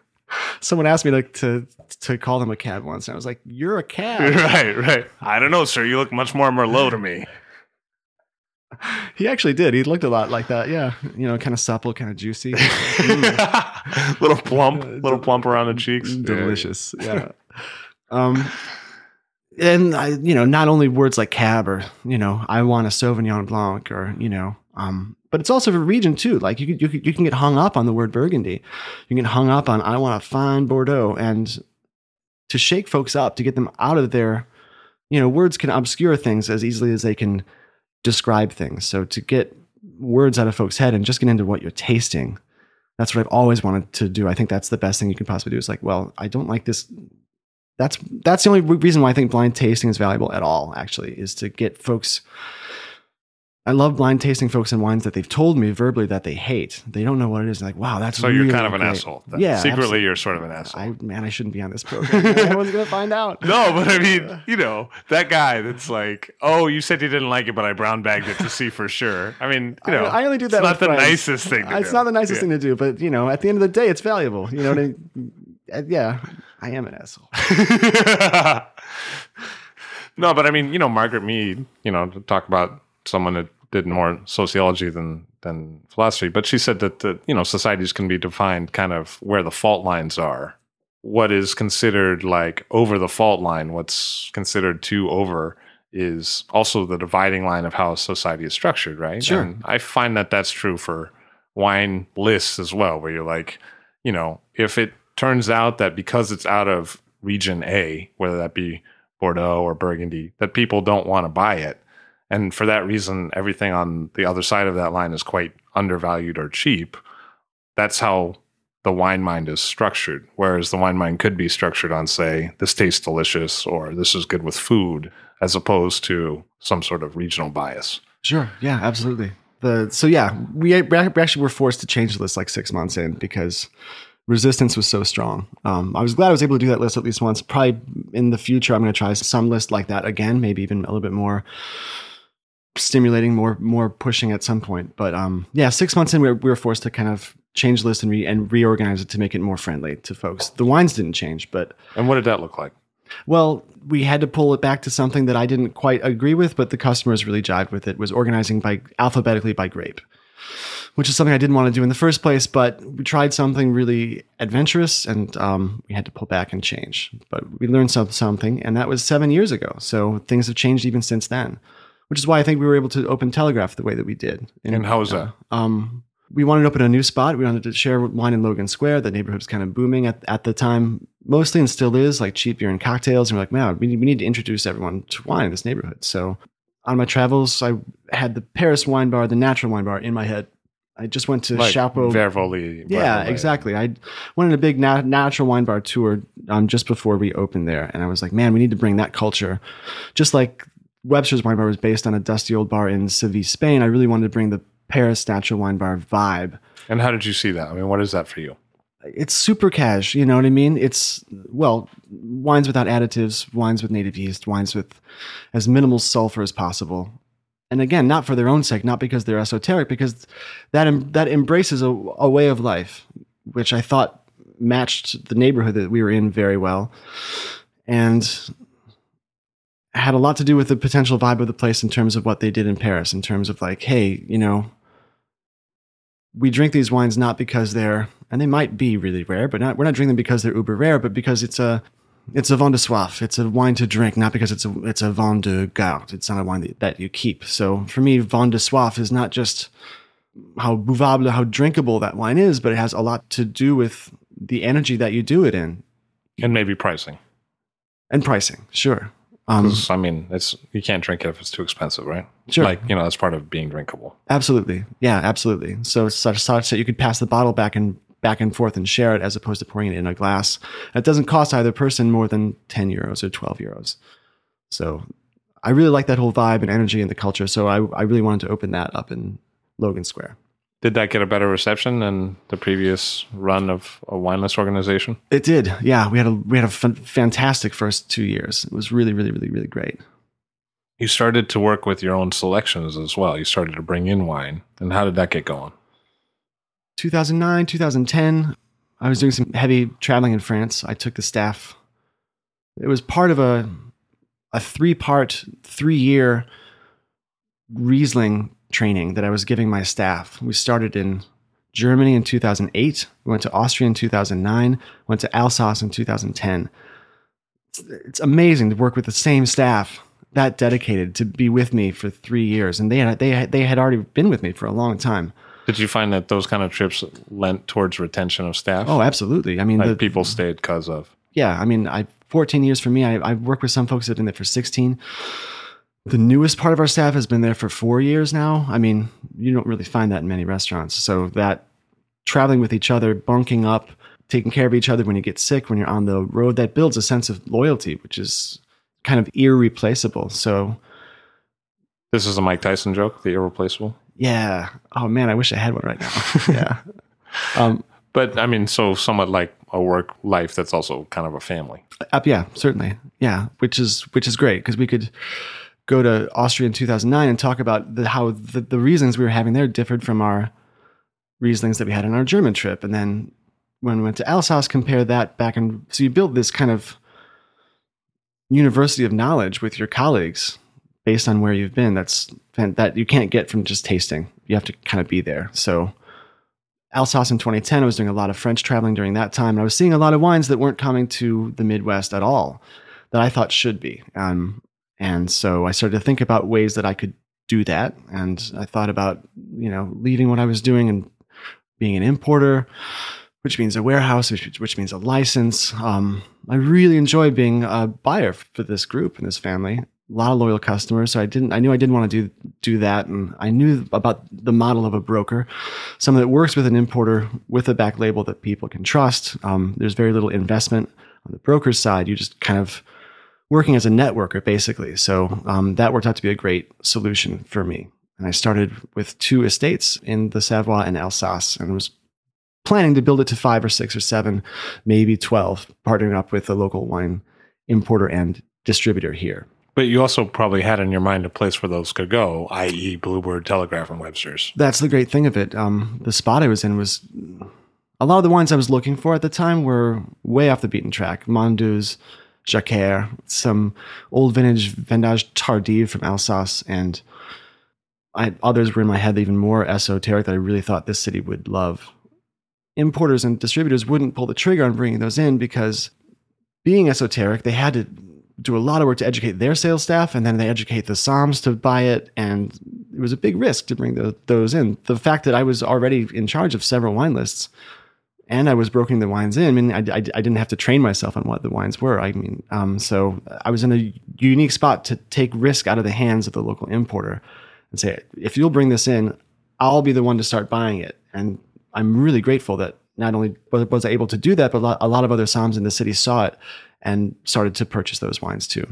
Someone asked me to to, to call them a cab once, and I was like, "You're a cab." <laughs> right, right. I don't know, sir. You look much more Merlot to me. <laughs> he actually did. He looked a lot like that. Yeah, you know, kind of supple, kind of juicy. <laughs> little plump, little plump around the cheeks. Yeah. delicious. Yeah. <laughs> um, and I, you know, not only words like cab or you know, I want a Sauvignon Blanc or you know, um, but it's also for region too. Like you, you, you can get hung up on the word Burgundy. You can get hung up on I want a fine Bordeaux, and to shake folks up to get them out of their, you know, words can obscure things as easily as they can describe things. So to get words out of folks' head and just get into what you're tasting that's what I've always wanted to do. I think that's the best thing you can possibly do. Is like, well, I don't like this. That's that's the only reason why I think blind tasting is valuable at all. Actually, is to get folks. I love blind tasting folks in wines that they've told me verbally that they hate. They don't know what it is. Like, wow, that's So you're kind of an great. asshole. then. Yeah, Secretly, absolutely. you're sort of an asshole. I man, I shouldn't be on this program. <laughs> Was gonna find out. No, but I mean, you know, that guy that's like, oh, you said you didn't like it, but I brown bagged it to see for sure. I mean, you know, I, I only do that. it's not the friends. nicest thing to It's do. not the nicest Yeah. thing to do, but you know, at the end of the day, it's valuable. You know what I <laughs> mean? Uh, Yeah, I am an asshole. <laughs> no, but I mean, you know, Margaret Mead, you know, to talk about someone that did more sociology than than philosophy, but she said that the you know societies can be defined kind of where the fault lines are. What is considered like over the fault line, what's considered too over, is also the dividing line of how society is structured, right? Sure. And I find that that's true for wine lists as well, where you're like, you know, if it turns out that because it's out of region A, whether that be Bordeaux or Burgundy, that people don't want to buy it. And for that reason, everything on the other side of that line is quite undervalued or cheap. That's how the wine mind is structured. Whereas the wine mind could be structured on, say, this tastes delicious or this is good with food, as opposed to some sort of regional bias. Sure. Yeah, absolutely. The so yeah, we, we actually were forced to change the list like six months in because resistance was so strong. Um, I was glad I was able to do that list at least once. Probably in the future, I'm going to try some list like that again, maybe even a little bit more stimulating, more more pushing at some point. But um, yeah, six months in, we were, we were forced to kind of change the list and re- and reorganize it to make it more friendly to folks. The wines didn't change, but And what did that look like? well, we had to pull it back to something that I didn't quite agree with, but the customers really jived with it. Was organizing by alphabetically by grape, which is something I didn't want to do in the first place. But we tried something really adventurous, and um, we had to pull back and change. But we learned some, something, and that was seven years ago. So things have changed even since then, which is why I think we were able to open Telegraph the way that we did. And how was that? Um, we wanted to open a new spot. We wanted to share wine in Logan Square. The neighborhood was kind of booming at, at the time, mostly and still is, like cheap beer and cocktails. And we're like, man, we need, we need to introduce everyone to wine in this neighborhood. So on my travels, I had the Paris wine bar, the natural wine bar in my head. I just went to Like Chapeau. Verre Volé. Yeah, Verre Volé. exactly. I went on a big nat- natural wine bar tour um, just before we opened there, and I was like, man, we need to bring that culture. Just like Webster's Wine Bar was based on a dusty old bar in Seville, Spain, I really wanted to bring the Paris natural wine bar vibe. And how did you see that? I mean, what is that for you? It's super cash, you know what I mean? It's well, wines without additives, wines with native yeast, wines with as minimal sulfur as possible. And again, not for their own sake, not because they're esoteric, because that em- that embraces a, a way of life, which I thought matched the neighborhood that we were in very well, and had a lot to do with the potential vibe of the place in terms of what they did in Paris, in terms of like, hey, you know, we drink these wines not because they're and they might be really rare, but not we're not drinking them because they're uber rare, but because it's a it's a vin de soif. It's a wine to drink, not because it's a it's a vin de garde. It's not a wine that, that you keep. So for me, vin de soif is not just how buvable, how drinkable that wine is, but it has a lot to do with the energy that you do it in And maybe pricing. and pricing. Sure. Um, I mean, it's you can't drink it if it's too expensive, right? Sure. Like you know, that's part of being drinkable. Absolutely. Yeah, absolutely. So such, such that you could pass the bottle back and back and forth and share it as opposed to pouring it in a glass. It doesn't cost either person more than 10 euros or 12 euros. So I really like that whole vibe and energy and the culture. So I, I really wanted to open that up in Logan Square. Did that get a better reception than the previous run of a wineless organization? It did. Yeah, we had a we had a fantastic first 2 years. It was really really really really great. You started to work with your own selections as well. You started to bring in wine. And how did that get going? 2009, 2010, I was doing some heavy traveling in France. I took the staff. It was part of a a three part, three year Riesling training that I was giving my staff. We started in Germany in 2008. We went to Austria in 2009. Went to Alsace in 2010. It's, it's amazing to work with the same staff that dedicated to be with me for three years, and they had they had, they had already been with me for a long time. Did you find that those kind of trips lent towards retention of staff? Oh, absolutely. I mean, like the, people stayed because of. yeah, I mean, I 14 years for me. I, I've worked with some folks that have been there for 16. The newest part of our staff has been there for four years now. I mean, you don't really find that in many restaurants. So that traveling with each other, bunking up, taking care of each other when you get sick, when you're on the road, that builds a sense of loyalty, which is kind of irreplaceable. So This is a Mike Tyson joke, the irreplaceable. yeah. Oh man, I wish I had one right now. <laughs> yeah. Um, But I mean, so somewhat like a work life that's also kind of a family. Uh, yeah, certainly. Yeah, which is which is great because we could go to Austria in 2009 and talk about the, how the, the reasons we were having there differed from our Rieslings that we had on our German trip, and then when we went to Alsace, compare that back and so you build this kind of university of knowledge with your colleagues based on where you've been. That's that you can't get from just tasting. You have to kind of be there. So. Alsace in 2010, I was doing a lot of French traveling during that time. And I was seeing a lot of wines that weren't coming to the Midwest at all that I thought should be. Um, and so I started to think about ways that I could do that. And I thought about, you know, leaving what I was doing and being an importer, which means a warehouse, which, which means a license. Um, I really enjoy being a buyer for this group and this family. A lot of loyal customers. So I didn't, I knew I didn't want to do, do that. And I knew about the model of a broker, someone that works with an importer with a back label that people can trust. Um, there's very little investment on the broker's side. You just kind of working as a networker, basically. So um, that worked out to be a great solution for me. And I started with two estates in the Savoie and Alsace and was planning to build it to five or six or seven, maybe 12, partnering up with a local wine importer and distributor here. But you also probably had in your mind a place where those could go, i.e., Bluebird, Telegraph, and Webster's. That's the great thing of it. Um, the spot I was in was a lot of the wines I was looking for at the time were way off the beaten track. Mondeuse, Jacquère, some old vintage Vendange Tardive from Alsace, and I, others were in my head even more esoteric that I really thought this city would love. Importers and distributors wouldn't pull the trigger on bringing those in because being esoteric, they had to do a lot of work to educate their sales staff, and then they educate the Soms to buy it, and it was a big risk to bring the, those in. The fact that I was already in charge of several wine lists, and I was brokering the wines in. I mean, I, I, I didn't have to train myself on what the wines were. I mean, um, so I was in a unique spot to take risk out of the hands of the local importer and say, if you'll bring this in, I'll be the one to start buying it. And I'm really grateful that not only was I able to do that, but a lot, of other Soms in the city saw it and started to purchase those wines too.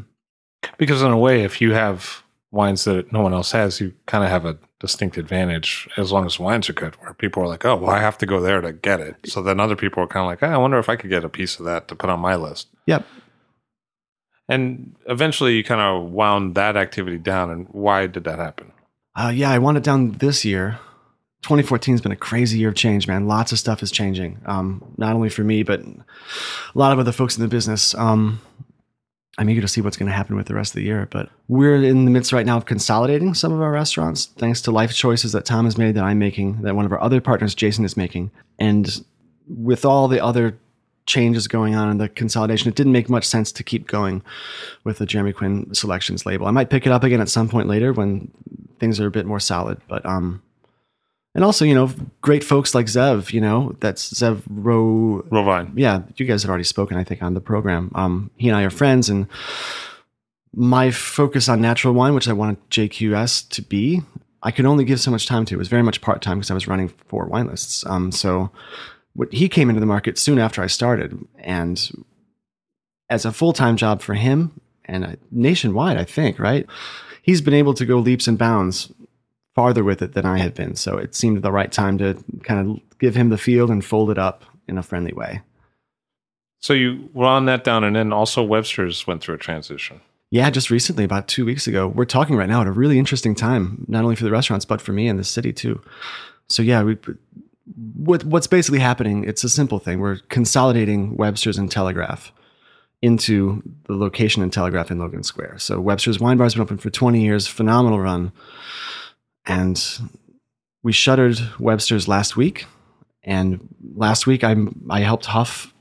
Because in a way, if you have wines that no one else has, you kind of have a distinct advantage as long as wines are good, where people are like, oh, well, I have to go there to get it. So then other people are kind of like, oh, I wonder if I could get a piece of that to put on my list. Yep. And eventually you kind of wound that activity down. And why did that happen? Uh, yeah, I wound it down this year. 2014 has been a crazy year of change, man. Lots of stuff is changing. Um, not only for me, but a lot of other folks in the business. Um, I'm eager to see what's going to happen with the rest of the year. But we're in the midst right now of consolidating some of our restaurants, thanks to life choices that Tom has made, that I'm making, that one of our other partners, Jason, is making. And with all the other changes going on in the consolidation, it didn't make much sense to keep going with the Jeremy Quinn selections label. I might pick it up again at some point later when things are a bit more solid. But um, and also, you know, great folks like Zev, you know, that's Zev Ro. Rovine. Yeah, you guys have already spoken, I think, on the program. Um, he and I are friends, and my focus on natural wine, which I wanted JQS to be, I could only give so much time to. It was very much part time because I was running four wine lists. Um, so what, he came into the market soon after I started, and as a full time job for him and uh, nationwide, I think, right? He's been able to go leaps and bounds farther with it than I had been. So it seemed the right time to kind of give him the field and fold it up in a friendly way. So you wound that down, and then also Webster's went through a transition. Yeah, just recently, about two weeks ago. We're talking right now at a really interesting time, not only for the restaurants but for me and the city too. So yeah, we what what's basically happening? It's a simple thing. We're consolidating Webster's and Telegraph into the location in Telegraph in Logan Square. So Webster's Wine Bar has been open for 20 years, phenomenal run. And we shuttered Webster's last week. And last week I I helped huff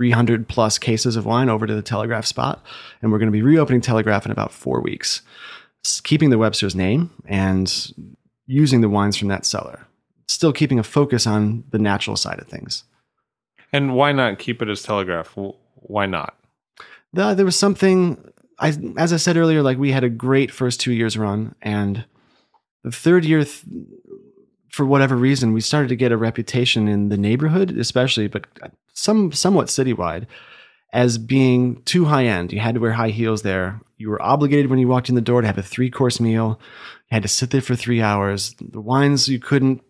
300 plus cases of wine over to the Telegraph spot. And we're going to be reopening Telegraph in about four weeks, keeping the Webster's name and using the wines from that cellar. Still keeping a focus on the natural side of things. And why not keep it as Telegraph? Why not? The, there was something, I, as I said earlier, like we had a great first two years run. And the third year, th- for whatever reason, we started to get a reputation in the neighborhood, especially, but some somewhat citywide, as being too high end. You had to wear high heels there. You were obligated when you walked in the door to have a three course meal. You had to sit there for three hours. The wines you couldn't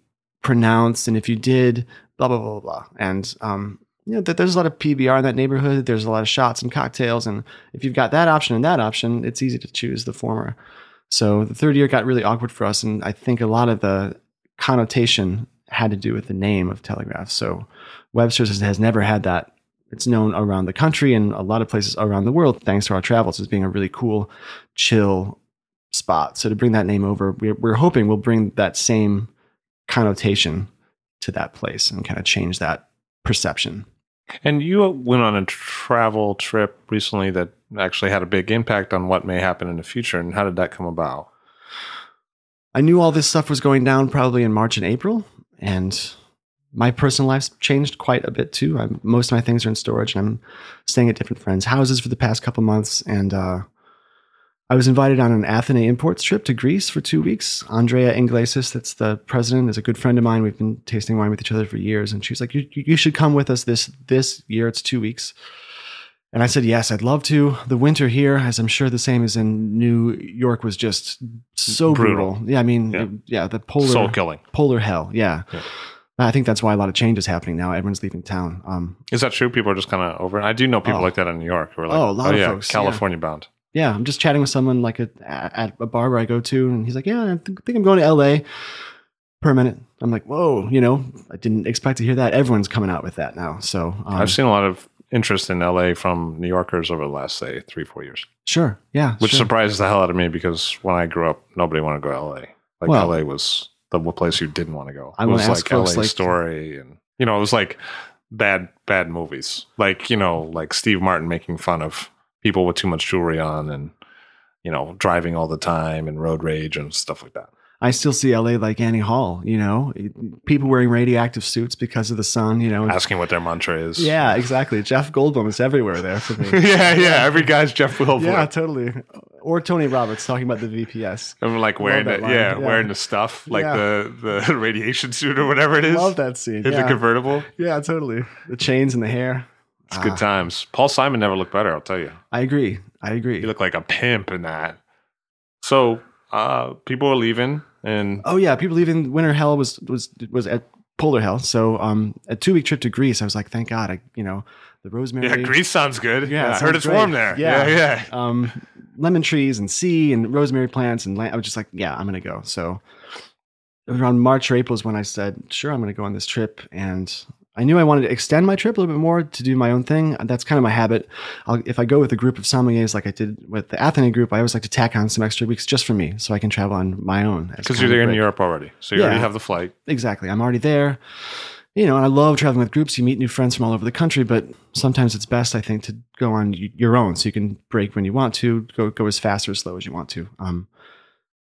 pronounce, and if you did, blah blah blah blah. And um, you know, there's a lot of PBR in that neighborhood. There's a lot of shots and cocktails, and if you've got that option and that option, it's easy to choose the former. So the third year got really awkward for us, and I think a lot of the connotation had to do with the name of Telegraph. So Webster's has never had that. It's known around the country and a lot of places around the world, thanks to our travels, as being a really cool, chill spot. So to bring that name over, we're, we're hoping we'll bring that same connotation to that place and kind of change that perception. And you went on a travel trip recently that actually had a big impact on what may happen in the future. And how did that come about? I knew all this stuff was going down probably in March and April, and my personal life's changed quite a bit too. I'm, most of my things are in storage, and I'm staying at different friends' houses for the past couple months. And uh, I was invited on an Athenae Imports trip to Greece for two weeks. Andrea Inglesis, that's the president, is a good friend of mine. We've been tasting wine with each other for years, and she's like, "You, you should come with us this this year. It's two weeks." And I said, yes, I'd love to. The winter here, as I'm sure the same as in New York, was just so brutal. brutal. Yeah, I mean, yeah. Yeah, the polar soul killing, polar hell. Yeah. yeah. I think that's why a lot of change is happening now. Everyone's leaving town. Um, is that true? People are just kind of over. I do know people oh, like that in New York who are like, oh, a lot oh, of yeah, folks, California bound. Yeah, I'm just chatting with someone like a, at a bar where I go to, and he's like, "Yeah, I think think I'm going to L.A. per minute." I'm like, "Whoa!" You know, I didn't expect to hear that. Everyone's coming out with that now. So um, I've seen a lot of interest in LA from New Yorkers over the last say three four years, sure, yeah, which sure. surprises the hell out of me because when I grew up, nobody wanted to go to LA. Like Well- LA was the place you didn't want to go. I it was like LA like- Story, and you know, it was like bad bad movies, like you know, like Steve Martin making fun of people with too much jewelry on and you know driving all the time and road rage and stuff like that. I still see LA like Annie Hall. You know, people wearing radioactive suits because of the sun. You know, Asking what their mantra is. yeah, exactly. Jeff Goldblum is everywhere there for me. <laughs> yeah, yeah. Every guy's Jeff Goldblum. yeah, totally. Or Tony Roberts talking about the VPS. I'm like wearing the yeah, yeah. wearing the stuff like Yeah. the the <laughs> radiation suit or whatever it is. Love that scene. In the convertible. yeah, totally. The chains and the hair. It's Ah. good times. Paul Simon never looked better, I'll tell you. I agree. I agree. He looked like a pimp in that. So uh people are leaving and Oh yeah, people leaving Winter Hell was was was at Polar Hell. So um, a two week trip to Greece. I was like, thank God. I you know the rosemary. yeah, Greece sounds good. Yeah, it I heard it's great. warm there. Yeah. Yeah, yeah. um, lemon trees and sea and rosemary plants and land. I was just like, yeah, I'm gonna go. So around March or April is when I said, sure, I'm gonna go on this trip. And I knew I wanted to extend my trip a little bit more to do my own thing. That's kind of my habit. I'll, if I go with a group of sommeliers like I did with the Athene group, I always like to tack on some extra weeks just for me, so I can travel on my own. Because you're there in. Europe already. So you Yeah. already have the flight. exactly. I'm already there. You know, and I love traveling with groups. You meet new friends from all over the country, but sometimes it's best, I think, to go on y- your own, so you can break when you want to, go go as fast or as slow as you want to. Um,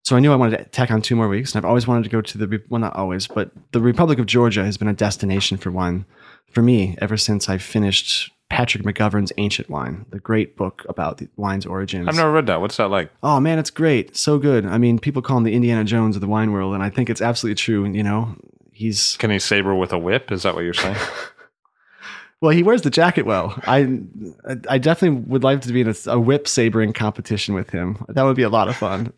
so I knew I wanted to tack on two more weeks, and I've always wanted to go to the well, not always, but the Republic of Georgia has been a destination for wine for me ever since I finished Patrick McGovern's Ancient Wine, the great book about the wine's origins. I've never read that. What's that like? Oh man, it's great. So good. I mean, people call him the Indiana Jones of the wine world, and I think it's absolutely true. You know, he's Can he saber with a whip? Is that what you're saying? <laughs> well, he wears the jacket well. I I definitely would like to be in a, a whip sabering competition with him. That would be a lot of fun.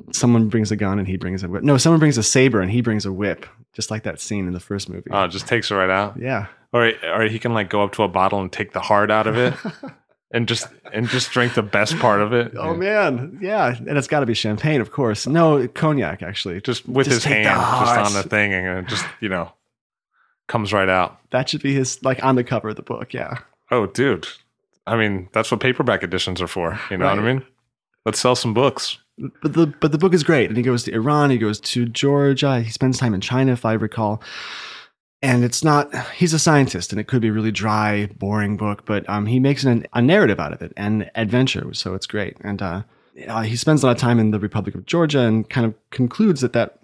Mm-hmm. Someone brings a gun and he brings a whip. No, someone brings a saber and he brings a whip, just like that scene in the first movie. oh, just takes it right out. yeah. Or or he can like go up to a bottle and take the heart out of it <laughs> and just and just drink the best part of it. Oh man, yeah, and it's got to be champagne, of course. No, cognac actually. Just with Just his hand, just on the thing, and it just you know comes right out. That should be his like on the cover of the book. Yeah. Oh, dude. I mean, that's what paperback editions are for. You know what I mean? Let's sell some books. But the but the book is great. And he goes to iran he goes to georgia he spends time in china if i recall. And it's not he's a scientist and it could be a really dry boring book but um, he makes an, a narrative out of it and adventure so it's great. And uh, uh, he spends a lot of time in the republic of georgia and kind of concludes that that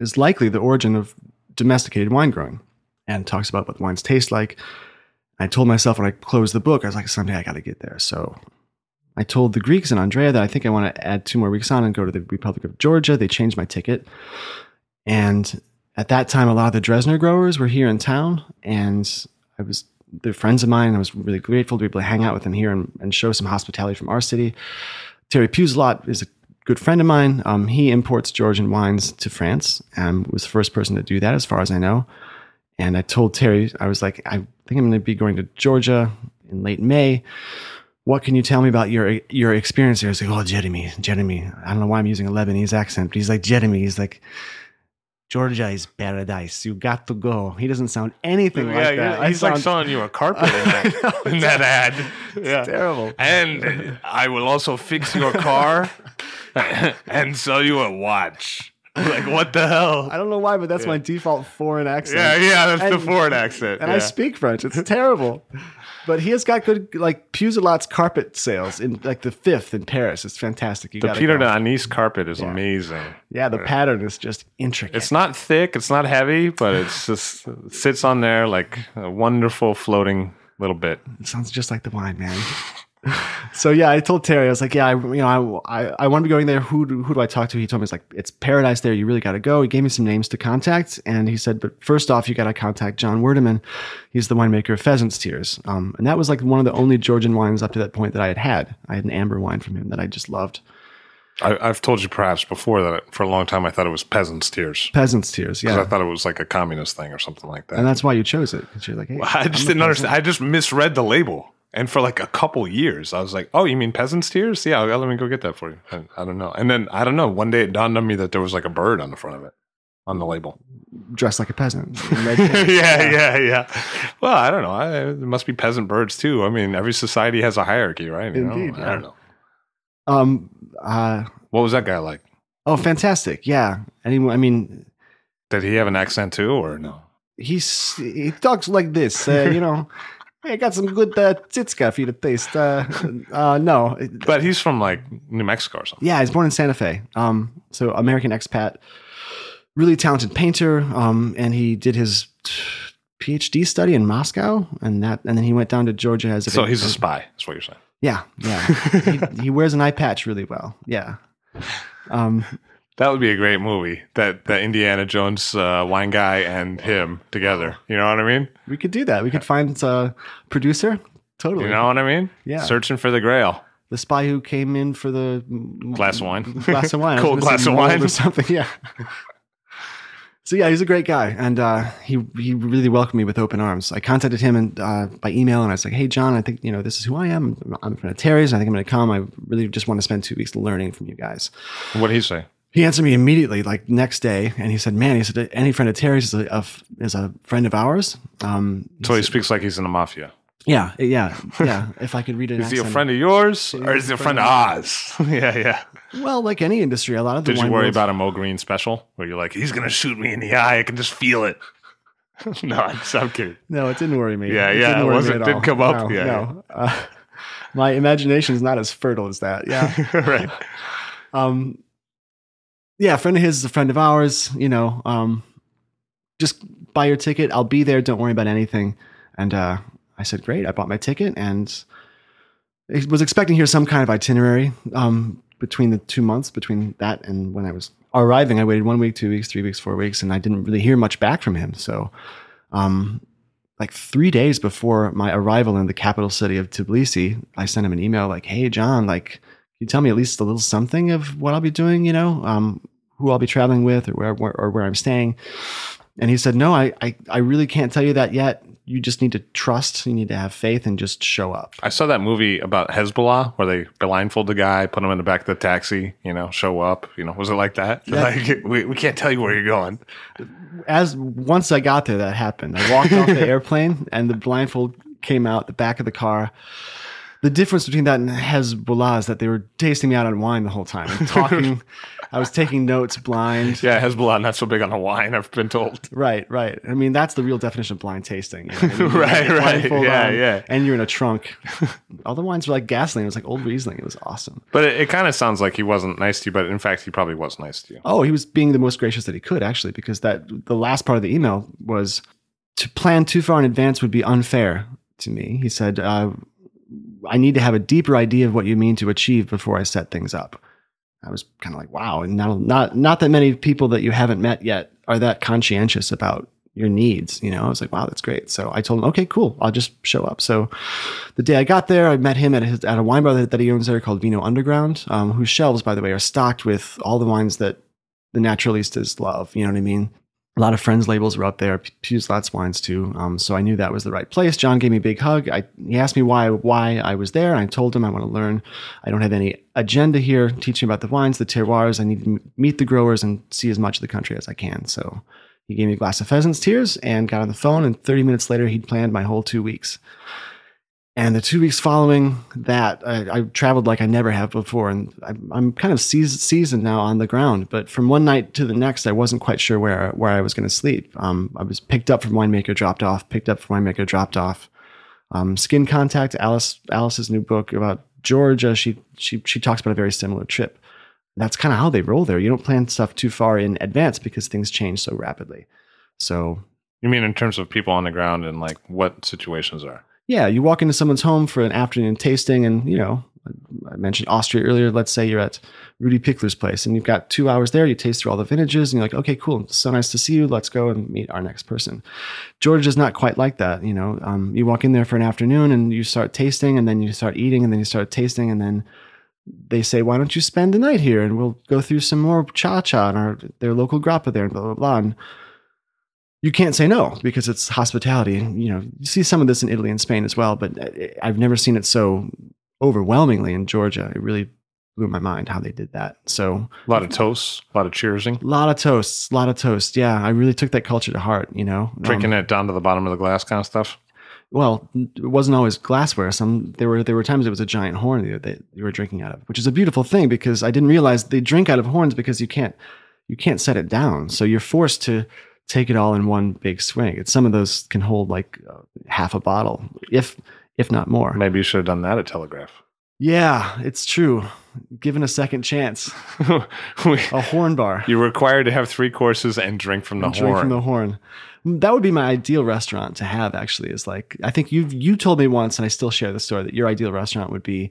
is likely the origin of domesticated wine growing and talks about what the wines taste like. I told myself when i closed the book i was like someday i got to get there. So I told the Greeks and Andrea that I think I want to add two more weeks on and go to the Republic of Georgia. They changed my ticket. And at that time, a lot of the Dressner growers were here in town. And I was, they're friends of mine. I was really grateful to be able to hang out with them here and, and show some hospitality from our city. Terry Puzelat is a good friend of mine. Um, he imports Georgian wines to France and was the first person to do that, as far as I know. And I told Terry, I was like, I think I'm going to be going to Georgia in late May what can you tell me about your your experience here? He's like, oh, Jeremy, Jeremy. I don't know why I'm using a Lebanese accent, but he's like, Jeremy. He's like, Georgia is paradise. You got to go. He doesn't sound anything like that. I he's like sound- selling you a carpet in that, <laughs> know, in that ad. <laughs> It's terrible. And I will also fix your car <laughs> and sell you a watch. Like what the hell? I don't know why, but that's my default foreign accent. Yeah, yeah, that's the foreign accent. And yeah. I speak French. It's terrible. But he has got good, like Puzelat's carpet sales in like the fifth in Paris. It's fantastic. You the Peter de Anise carpet is Yeah. amazing. Yeah, the pattern is just intricate. It's not thick, it's not heavy, but it's just it sits on there like a wonderful floating little bit. It sounds just like the wine, man. <laughs> so yeah, I told Terry, I was like, yeah, I, you know, I, I, I want to be going there. Who do, who do I talk to? He told me it's like it's paradise there. You really got to go. He gave me some names to contact, and he said, but first off, you got to contact John Wurdeman. He's the winemaker of Pheasant's Tears, um, and that was like one of the only Georgian wines up to that point that I had had. I had an amber wine from him that I just loved. I, I've told you perhaps before that for a long time I thought it was peasants' tears. Peasant's Tears, Because yeah, I thought it was like a communist thing or something like that. and that's why you chose it because you're like, hey, I I'm just didn't peasant. understand. I just misread the label. And for like a couple years, I was like, "Oh, you mean peasants' tears? Yeah, let me go get that for you." I, I don't know. And then I don't know. One day it dawned on me that there was like a bird on the front of it, on the label. Dressed like a peasant. <laughs> yeah, yeah, yeah. Well, I don't know. I, there must be peasant birds too. I mean, every society has a hierarchy, right? You know? Indeed, I don't know. Um. Uh. What was that guy like? Oh, fantastic. Yeah. Anyone. I mean, Did he have an accent too, or no? he's he talks like this. Uh, you know. <laughs> Hey, I got some good uh, Tsitska for you to taste. Uh, uh, no, But he's from like New Mexico or something. Yeah, he's born in Santa Fe. Um, so American expat, really talented painter. Um, and he did his PhD study in Moscow, and that, and then he went down to Georgia as a. So he's a spy. That's what you're saying. yeah, yeah. he, he wears an eye patch really well. Yeah. Um, That would be a great movie. That that Indiana Jones uh, wine guy and him together. You know what I mean? we could do that. We could find a producer. Totally. You know what I mean? Yeah. Searching for the Grail. the spy who came in for the Glass of wine. glass of wine, <laughs> Cold glass of wine. or something. Yeah. So yeah, he's a great guy, and uh, he he really welcomed me with open arms. I contacted him and uh, by email, and I was like, "Hey, John, I think you know this is who I am. I'm from Terry's. I think I'm going to come. I really just want to spend two weeks learning from you guys." What did he say? He answered me immediately, like next day, and he said, "Man, he said any friend of Terry's is a, a is a friend of ours." Um, So he speaks like he's in the mafia. yeah, yeah, yeah. <laughs> If I could read it, Is he a friend of yours or is he a friend of ours? <laughs> yeah, yeah. Well, like any industry, a lot of the Did you worry about a Mo Green special where you're like, he's gonna shoot me in the eye? I can just feel it. <laughs> no, I'm, I'm kidding. No, it didn't worry me. Yeah, It yeah, didn't it wasn't- didn't come up. No, Yeah, no. Uh, my imagination is not as fertile as that. Yeah. right. Um, yeah, a friend of his is a friend of ours. You know, um, just buy your ticket. I'll be there. Don't worry about anything. And uh, I said, great. I bought my ticket and I was expecting here some kind of itinerary um, between the two months, between that and when I was arriving. I waited one week, two weeks, three weeks, four weeks, and I didn't really hear much back from him. So, um, like three days before my arrival in the capital city of Tbilisi, I sent him an email like, "Hey, John, like, you tell me at least a little something of what I'll be doing? You know, um, who I'll be traveling with, or where, where or where I'm staying." And he said, "No, I, I, I really can't tell you that yet. You just need to trust. You need to have faith and just show up." I saw that movie about Hezbollah where they blindfold the guy, put him in the back of the taxi, you know, show up. You know, was it like that? Like, we, we can't tell you where you're going. as once I got there, that happened. I walked off the <laughs> airplane, and the blindfold came out the back of the car. The difference between that and Hezbollah is that they were tasting me out on wine the whole time, and talking. <laughs> I was taking notes blind. Yeah, Hezbollah not so big on the wine. I've been told. Right, right. I mean, that's the real definition of blind tasting. you know? <laughs> Right, right. Yeah, on, yeah. And you're in a trunk. <laughs> All the wines were like gasoline. It was like old Riesling. It was awesome. But it, it kind of sounds like he wasn't nice to you, but in fact, he probably was nice to you. Oh, he was being the most gracious that he could, actually, because that the last part of the email was to plan too far in advance would be unfair to me. He said, uh, "I need to have a deeper idea of what you mean to achieve before I set things up." I was kind of like, "Wow!" And not not not that many people that you haven't met yet are that conscientious about your needs. You know, I was like, "Wow, that's great." So I told him, "Okay, cool. I'll just show up." So the day I got there, I met him at his, at a wine bar that, that he owns there called Vino Underground, um, whose shelves, by the way, are stocked with all the wines that the naturalistas love. You know what I mean? A lot of friends labels were up there. Puzelat's wines too. Um, so I knew that was the right place. John gave me a big hug. I, he asked me why why I was there. I told him I want to learn. I don't have any agenda here teaching about the wines, the terroirs. I need to meet the growers and see as much of the country as I can. So he gave me a glass of pheasant's tears and got on the phone. And 30 minutes later, he'd planned my whole two weeks. And the two weeks following that, I, I traveled like I never have before, and I'm, I'm kind of seasoned now on the ground. But from one night to the next, I wasn't quite sure where where I was going to sleep. Um, I was picked up from winemaker, dropped off, picked up from winemaker, dropped off. Um, Skin Contact, Alice Alice's new book about Georgia. She she she talks about a very similar trip. That's kind of how they roll there. You don't plan stuff too far in advance because things change so rapidly. So You mean in terms of people on the ground and like what situations are? Yeah, you walk into someone's home for an afternoon tasting, and you know, I mentioned Austria earlier. Let's say you're at Rudi Pichler's place, and you've got two hours there. You taste through all the vintages, and you're like, okay, cool, it's so nice to see you. Let's go and meet our next person. Georgia's not quite like that. You know, um, you walk in there for an afternoon, and you start tasting, and then you start eating, and then you start tasting, and then they say, why don't you spend the night here, and we'll go through some more cha cha and our their local grappa there, and blah blah blah. And you can't say no because it's hospitality. You know, you see some of this in Italy and Spain as well, but I- I've never seen it so overwhelmingly in Georgia. It really blew my mind how they did that. So A lot of toasts, a lot of cheersing, a lot of toasts, a lot of toast. Yeah, I really took that culture to heart. You know, Um, drinking it down to the bottom of the glass kind of stuff. well, it wasn't always glassware. Some there were there were times it was a giant horn that that you were drinking out of, which is a beautiful thing because I didn't realize they drink out of horns because you can't you can't set it down, so you're forced to take it all in one big swing. It's some of those can hold like uh, half a bottle, if if not more. Maybe you should have done that at Telegraph. Yeah, it's true. Given a second chance, <laughs> We- a horn bar. You're required to have three courses and drink from the and drink horn. from the horn. That would be my ideal restaurant to have. Actually, is like I think you you told me once, and I still share the story that your ideal restaurant would be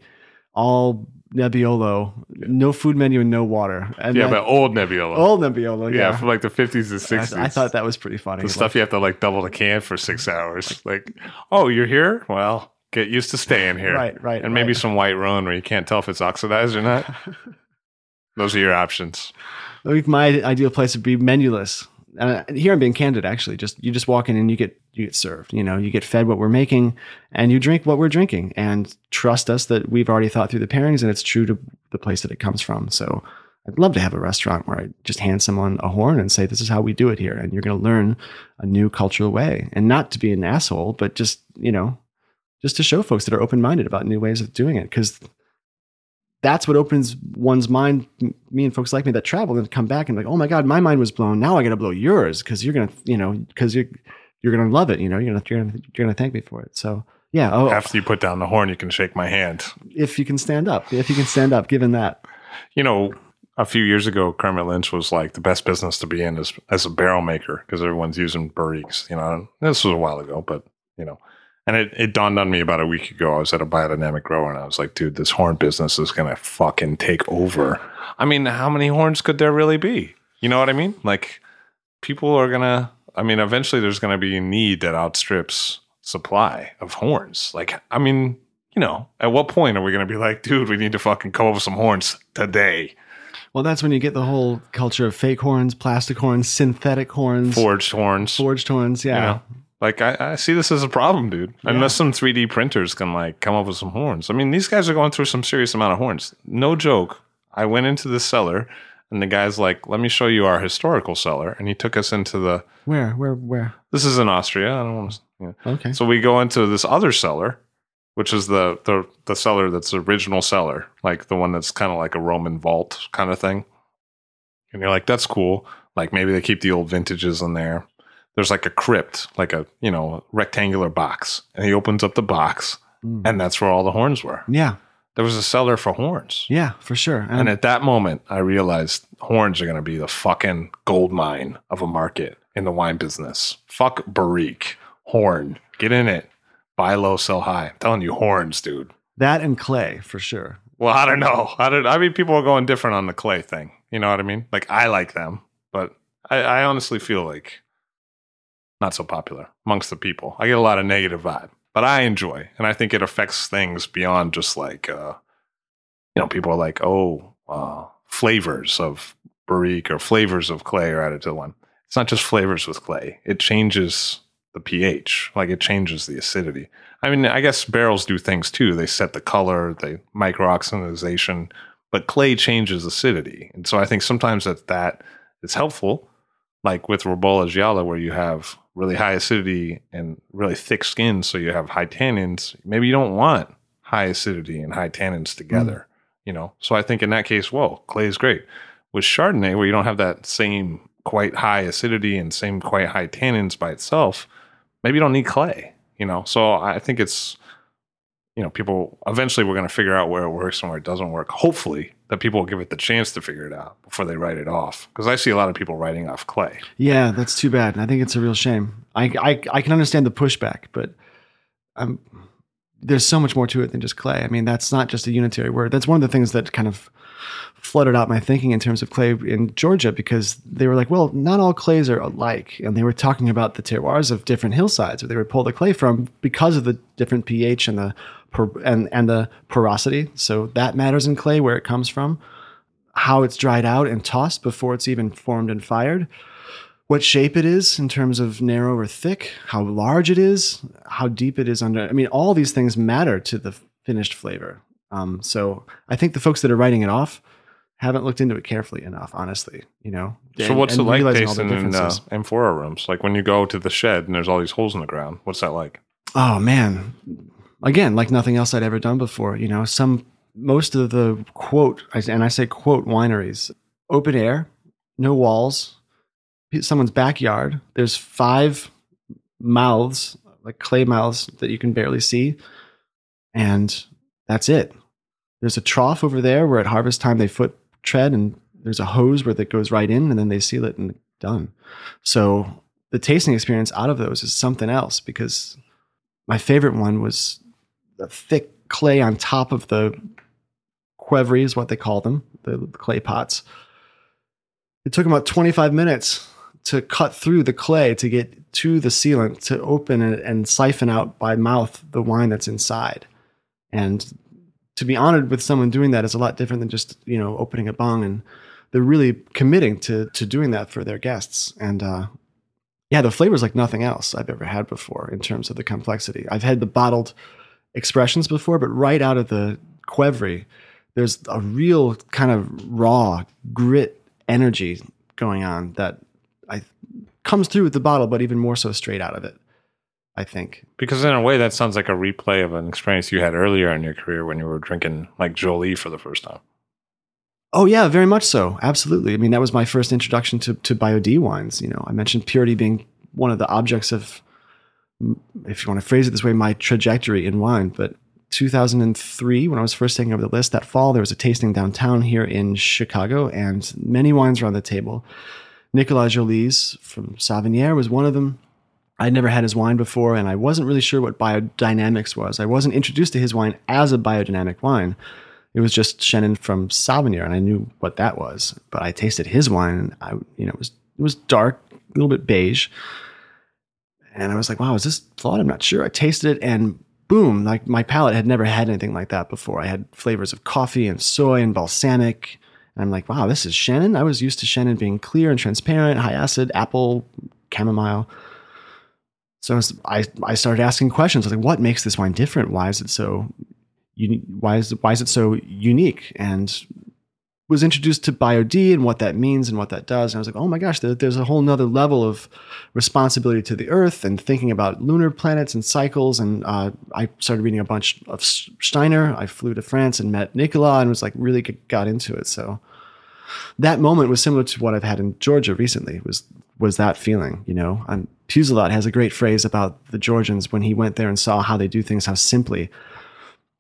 all Nebbiolo, no food menu and no water. And yeah, that- but old Nebbiolo. old Nebbiolo. yeah, Yeah, from like the 50s and 60s. I, I thought that was pretty funny. the stuff you have to like double the can for six <laughs> hours. Like, oh, you're here? Well, get used to staying here. Right, right, And maybe right. some white Rhone where you can't tell if it's oxidized or not. <laughs> Those are your options. Like my ideal place would be menuless. Uh, here I'm being candid. Actually, just you just walk in and you get you get served. You know, you get fed what we're making, and you drink what we're drinking, and trust us that we've already thought through the pairings, and it's true to the place that it comes from. So, I'd love to have a restaurant where I just hand someone a horn and say, "This is how we do it here," and you're going to learn a new cultural way, and not to be an asshole, but just you know, just to show folks that are open minded about new ways of doing it, because that's what opens one's mind. Me and folks like me that travel and come back and like, oh my god, my mind was blown. Now I got to blow yours because you're gonna, you know, because you're you're gonna love it. You know, you're gonna you're gonna you're gonna thank me for it. So yeah. Oh, After you put down the horn, you can shake my hand. if you can stand up, if you can stand up, given that. You know, a few years ago, Kermit Lynch was like the best business to be in as, as a barrel maker because everyone's using barriques. You know, this was a while ago, but you know, and it, it dawned on me about a week ago. I was at a biodynamic grower and I was like, dude, this horn business is going to fucking take over. I mean, how many horns could there really be? You know what I mean? Like, people are going to, I mean, eventually there's going to be a need that outstrips supply of horns. Like, I mean, you know, at what point are we going to be like, dude, we need to fucking come up with some horns today? Well, that's when you get the whole culture of fake horns, plastic horns, synthetic horns, Forged horns. forged horns. Yeah. You know? Like I, I see this as a problem, dude. Unless some 3D printers can like come up with some horns. I mean, these guys are going through some serious amount of horns. No joke. I went into the cellar and the guy's like, "Let me show you our historical cellar," and he took us into the. Where, where, where? This is in Austria. I don't want to. Yeah. Okay. So we go into this other cellar, which is the the the cellar that's the original cellar, like the one that's kind of like a Roman vault kind of thing. And you're like, that's cool. Like maybe they keep the old vintages in there. There's like a crypt, like a you know rectangular box, and he opens up the box, Mm. and that's where all the horns were. yeah. There was a cellar for horns. Yeah, for sure. And And, at that moment, I realized horns are going to be the fucking gold mine of a market in the wine business. Fuck barrique, horn, get in it, buy low, sell high. I'm telling you, horns, dude. that and clay for sure. Well, I don't know. I don't. I mean, people are going different on the clay thing. You know what I mean? Like I like them, but I, I honestly feel like not so popular amongst the people. I get a lot of negative vibe, but I enjoy, and I think it affects things beyond just like, uh, you know, people are like, oh, uh, flavors of barrique or flavors of clay are added to one. It's not just flavors with clay; it changes the pH, like it changes the acidity. I mean, I guess barrels do things too. They set the color, they microoxidization, but clay changes acidity, and so I think sometimes that that is helpful like with Ribolla Gialla, where you have really high acidity and really thick skin, so you have high tannins. Maybe you don't want high acidity and high tannins together, you know. So I think in that case, whoa, clay is great. With Chardonnay, where you don't have that same quite high acidity and same quite high tannins by itself, maybe you don't need clay, you know. So I think it's you know, people eventually we're going to figure out where it works and where it doesn't work. Hopefully, that people will give it the chance to figure it out before they write it off. Because I see a lot of people writing off clay. Yeah, that's too bad. And I think it's a real shame. I, I, I can understand the pushback, but um, there's so much more to it than just clay. I mean, that's not just a unitary word. That's one of the things that kind of flooded out my thinking in terms of clay in Georgia because they were like, well, not all clays are alike. And they were talking about the terroirs of different hillsides where they would pull the clay from because of the different pH and the and, and the porosity. So that matters in clay where it comes from, how it's dried out and tossed before it's even formed and fired what shape it is in terms of narrow or thick, how large it is, how deep it is under. I mean, all these things matter to the finished flavor. Um, so I think the folks that are writing it off haven't looked into it carefully enough, honestly. You know. So And- what's and it like tasting in uh, amphora rooms? Like when you go to the shed and there's all these holes in the ground. What's that like? Oh man. Again, like nothing else I'd ever done before. You know, some most of the quote, and I say quote wineries, open air, no walls, someone's backyard. There's five mouths, like clay mouths that you can barely see, and that's it. There's a trough over there where at harvest time they foot tread, and there's a hose where that goes right in, and then they seal it and done. So the tasting experience out of those is something else because my favorite one was the thick clay on top of the qvevri is what they call them, the, the clay pots. It took about 25 minutes to cut through the clay to get to the sealant to open it and siphon out by mouth the wine that's inside. And to be honored with someone doing that is a lot different than just, you know, opening a bong and they're really committing to to doing that for their guests. And uh yeah, the flavor's like nothing else I've ever had before in terms of the complexity. I've had the bottled expressions before, but right out of the Qvevri, there's a real kind of raw grit energy going on that I comes through with the bottle, but even more so straight out of it. I think. Because in a way, that sounds like a replay of an experience you had earlier in your career when you were drinking like Joly for the first time. Oh yeah, very much so. Absolutely. I mean, that was my first introduction to to Bio D wines. You know, I mentioned purity being one of the objects of, if you want to phrase it this way, my trajectory in wine. But 2003, when I was first taking over the list that fall, there was a tasting downtown here in Chicago, and many wines were on the table. Nicolas Joly's from Savennières was one of them. I'd never had his wine before, and I wasn't really sure what biodynamics was. I wasn't introduced to his wine as a biodynamic wine. It was just Chenin from Savennières, and I knew what that was. But I tasted his wine, and I, you know, it was it was dark, a little bit beige, and I was like, "Wow, is this flawed?" I'm not sure. I tasted it, and boom! Like my palate had never had anything like that before. I had flavors of coffee and soy and balsamic, and I'm like, "Wow, this is Chenin. I was used to Chenin being clear and transparent, high acid, apple, chamomile. So I, was, I, I started asking questions. I was like, "What makes this wine different? Why is it so why is why is it so unique and was introduced to biod and what that means and what that does. And i was like oh my gosh there's a whole nother level of responsibility to the earth and thinking about lunar planets and cycles. And uh, i started reading a bunch of steiner. I flew to france and met nicola and was like really got into it. So that moment was similar to what i've had in georgia recently was was that feeling you know? And Puzelat has a great phrase about the georgians when he went there and saw how they do things how simply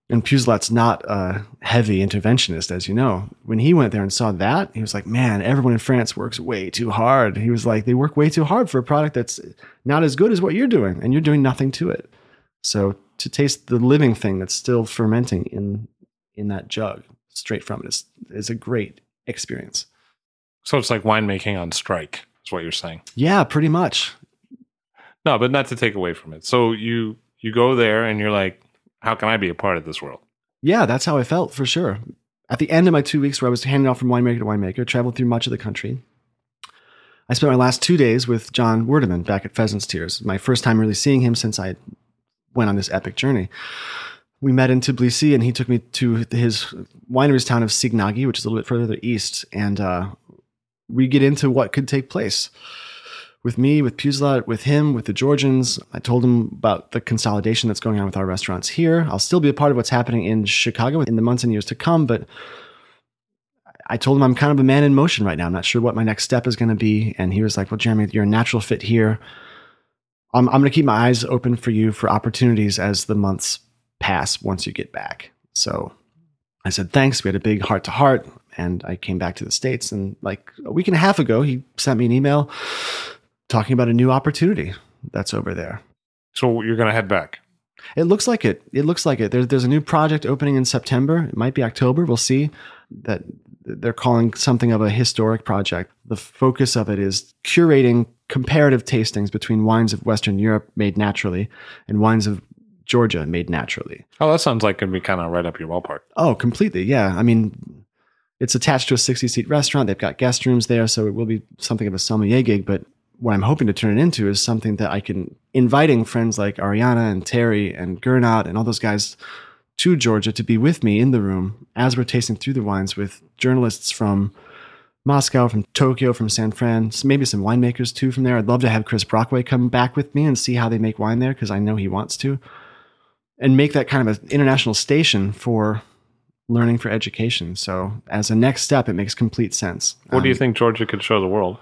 and Puzelat's not a heavy interventionist, as you know. When he went there and saw that, he was like, man, everyone in France works way too hard. He was like, they work way too hard for a product that's not as good as what you're doing, and you're doing nothing to it. So to taste the living thing that's still fermenting in in that jug straight from it is, is a great experience. So it's like winemaking on strike, is what you're saying. Yeah, pretty much. No, but not to take away from it. So you you go there and you're like, how can I be a part of this world? Yeah, that's how I felt for sure. At the end of my two weeks where I was handing off from winemaker to winemaker, traveled through much of the country, I spent my last two days with John Wurdeman back at Pheasant's Tears. My first time really seeing him since I went on this epic journey. We met in Tbilisi, and he took me to his winery's town of Signagi, which is a little bit further east, and uh, we get into what could take place with me, with Puzelat, with him, with the Georgians. I told him about the consolidation that's going on with our restaurants here. I'll still be a part of what's happening in Chicago in the months and years to come, but I told him I'm kind of a man in motion right now. I'm not sure what my next step is going to be. And he was like, Well, Jeremy, you're a natural fit here. I'm, I'm going to keep my eyes open for you for opportunities as the months pass once you get back. So I said, Thanks. We had a big heart to heart. And I came back to the States. And like a week and a half ago, he sent me an email talking about a new opportunity that's over there. So you're going to head back. It looks like it. It looks like it. There, there's a new project opening in September. It might be October. We'll see. That they're calling something of a historic project. The focus of it is curating comparative tastings between wines of Western Europe made naturally and wines of Georgia made naturally. Oh, that sounds like it'd be kind of right up your ballpark. Oh, completely. Yeah. I mean, it's attached to a 60 seat restaurant. They've got guest rooms there, so it will be something of a sommelier gig. But what I'm hoping to turn it into is something that I can inviting friends like Ariana and Terry and Gernot and all those guys to Georgia to be with me in the room as we're tasting through the wines with journalists from Moscow, from Tokyo, from San Fran, maybe some winemakers too from there. I'd love to have Chris Brockway come back with me and see how they make wine there because I know he wants to, and make that kind of an international station for learning for education. So as a next step, it makes complete sense. What do you Um, think Georgia could show the world?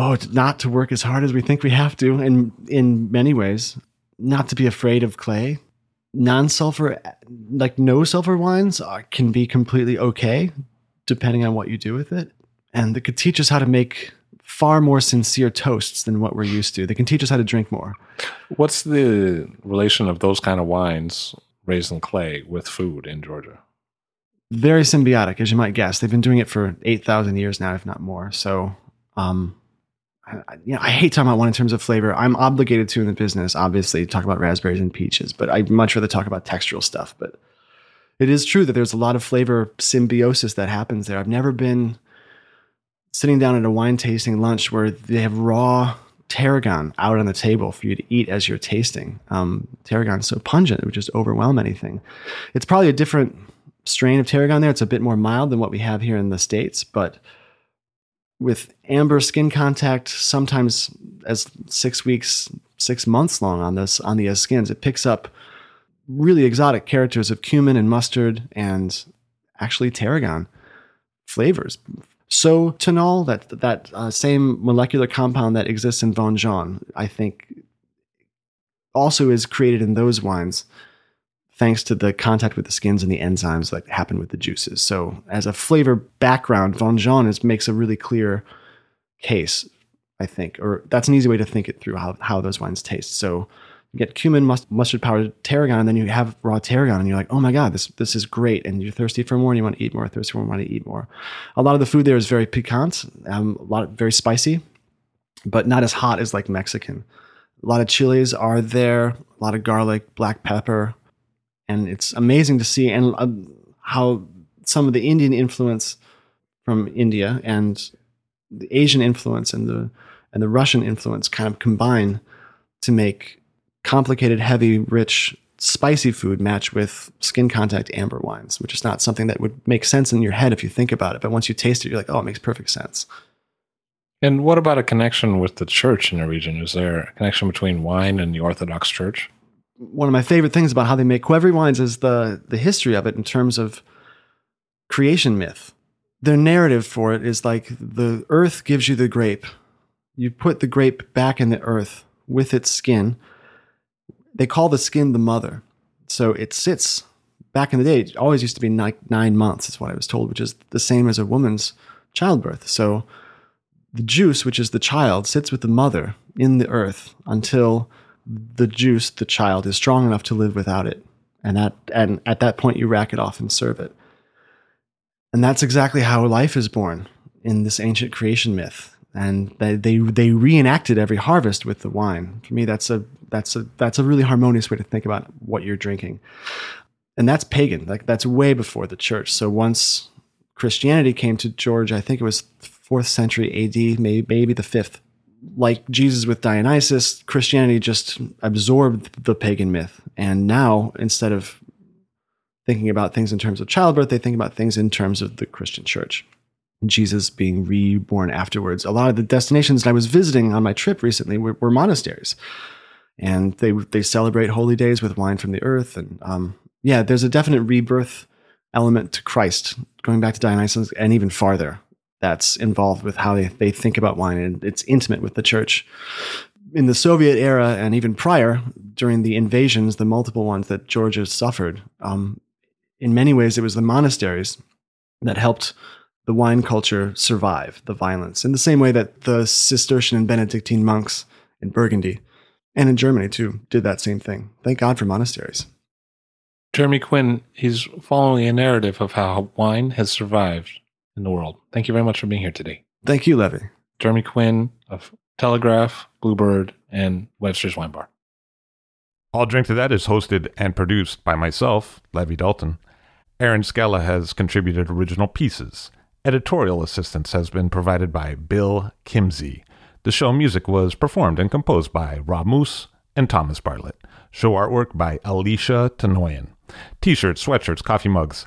Oh, not to work as hard as we think we have to, and in many ways, not to be afraid of clay. Non-sulfur, like no sulfur wines, are, can be completely okay, depending on what you do with it. And they could teach us how to make far more sincere toasts than what we're used to. They can teach us how to drink more. What's the relation of those kind of wines raised in clay with food in Georgia? Very symbiotic, as you might guess. They've been doing it for eight thousand years now, if not more. So, um, I, you know, I hate talking about one in terms of flavor. I'm obligated to in the business, obviously, talk about raspberries and peaches, but I'd much rather talk about textural stuff. But it is true that there's a lot of flavor symbiosis that happens there. I've never been sitting down at a wine tasting lunch where they have raw tarragon out on the table for you to eat as you're tasting. Um, tarragon is so pungent, it would just overwhelm anything. It's probably a different strain of tarragon there. It's a bit more mild than what we have here in the States, but with amber skin contact, sometimes as six weeks, six months long on this on the uh, skins, it picks up really exotic characters of cumin and mustard and actually tarragon flavors. So tanol, that that uh, same molecular compound that exists in Vin Jaune, I think, also is created in those wines thanks to the contact with the skins and the enzymes that happen with the juices. So, as a flavor background, Vin Jaune is, makes a really clear case, I think, or that's an easy way to think it through how, how those wines taste. So, you get cumin, must, mustard powdered tarragon, and then you have raw tarragon, and you're like, oh my god, this this is great, and you're thirsty for more, and you want to eat more, thirsty for more, want to eat more. A lot of the food there is very piquant, um, a lot of, very spicy, but not as hot as like Mexican. A lot of chilies are there, a lot of garlic, black pepper, and it's amazing to see and uh, how some of the Indian influence from India and the Asian influence and the and the Russian influence kind of combine to make complicated, heavy, rich, spicy food match with skin contact amber wines, which is not something that would make sense in your head if you think about it. But once you taste it, you're like, oh, it makes perfect sense. And what about a connection with the church in the region? Is there a connection between wine and the Orthodox Church? One of my favorite things about how they make Qvevri wines is the the history of it in terms of creation myth. Their narrative for it is like the earth gives you the grape. You put the grape back in the earth with its skin. They call the skin the mother. So it sits back in the day, it always used to be nine, nine months, is what I was told, which is the same as a woman's childbirth. So the juice, which is the child, sits with the mother in the earth until the juice, the child, is strong enough to live without it. And that and at that point you rack it off and serve it. And that's exactly how life is born in this ancient creation myth. And they, they they reenacted every harvest with the wine. For me, that's a that's a that's a really harmonious way to think about what you're drinking. And that's pagan. Like that's way before the church. So once Christianity came to Georgia, I think it was fourth century AD, maybe maybe the fifth like Jesus with Dionysus, Christianity just absorbed the pagan myth. And now, instead of thinking about things in terms of childbirth, they think about things in terms of the Christian church. Jesus being reborn afterwards. A lot of the destinations that I was visiting on my trip recently were, were monasteries. And they, they celebrate holy days with wine from the earth. And um, yeah, there's a definite rebirth element to Christ, going back to Dionysus and even farther that's involved with how they, they think about wine and it's intimate with the church. In the Soviet era and even prior, during the invasions, the multiple ones that Georgia suffered, um, in many ways it was the monasteries that helped the wine culture survive the violence in the same way that the Cistercian and Benedictine monks in Burgundy and in Germany too did that same thing. Thank God for monasteries. Jeremy Quinn, he's following a narrative of how wine has survived in the world. Thank you very much for being here today. Thank you, Levi. Jeremy Quinn of Telegraph, Bluebird, and Webster's Wine Bar. I'll Drink to That is hosted and produced by myself, Levi Dalton. Erin Scala has contributed original pieces. Editorial assistance has been provided by Bill Kimsey. The show music was performed and composed by Rob Moose and Thomas Bartlett. Show artwork by Alicia Tenoyan. T shirts, sweatshirts, coffee mugs,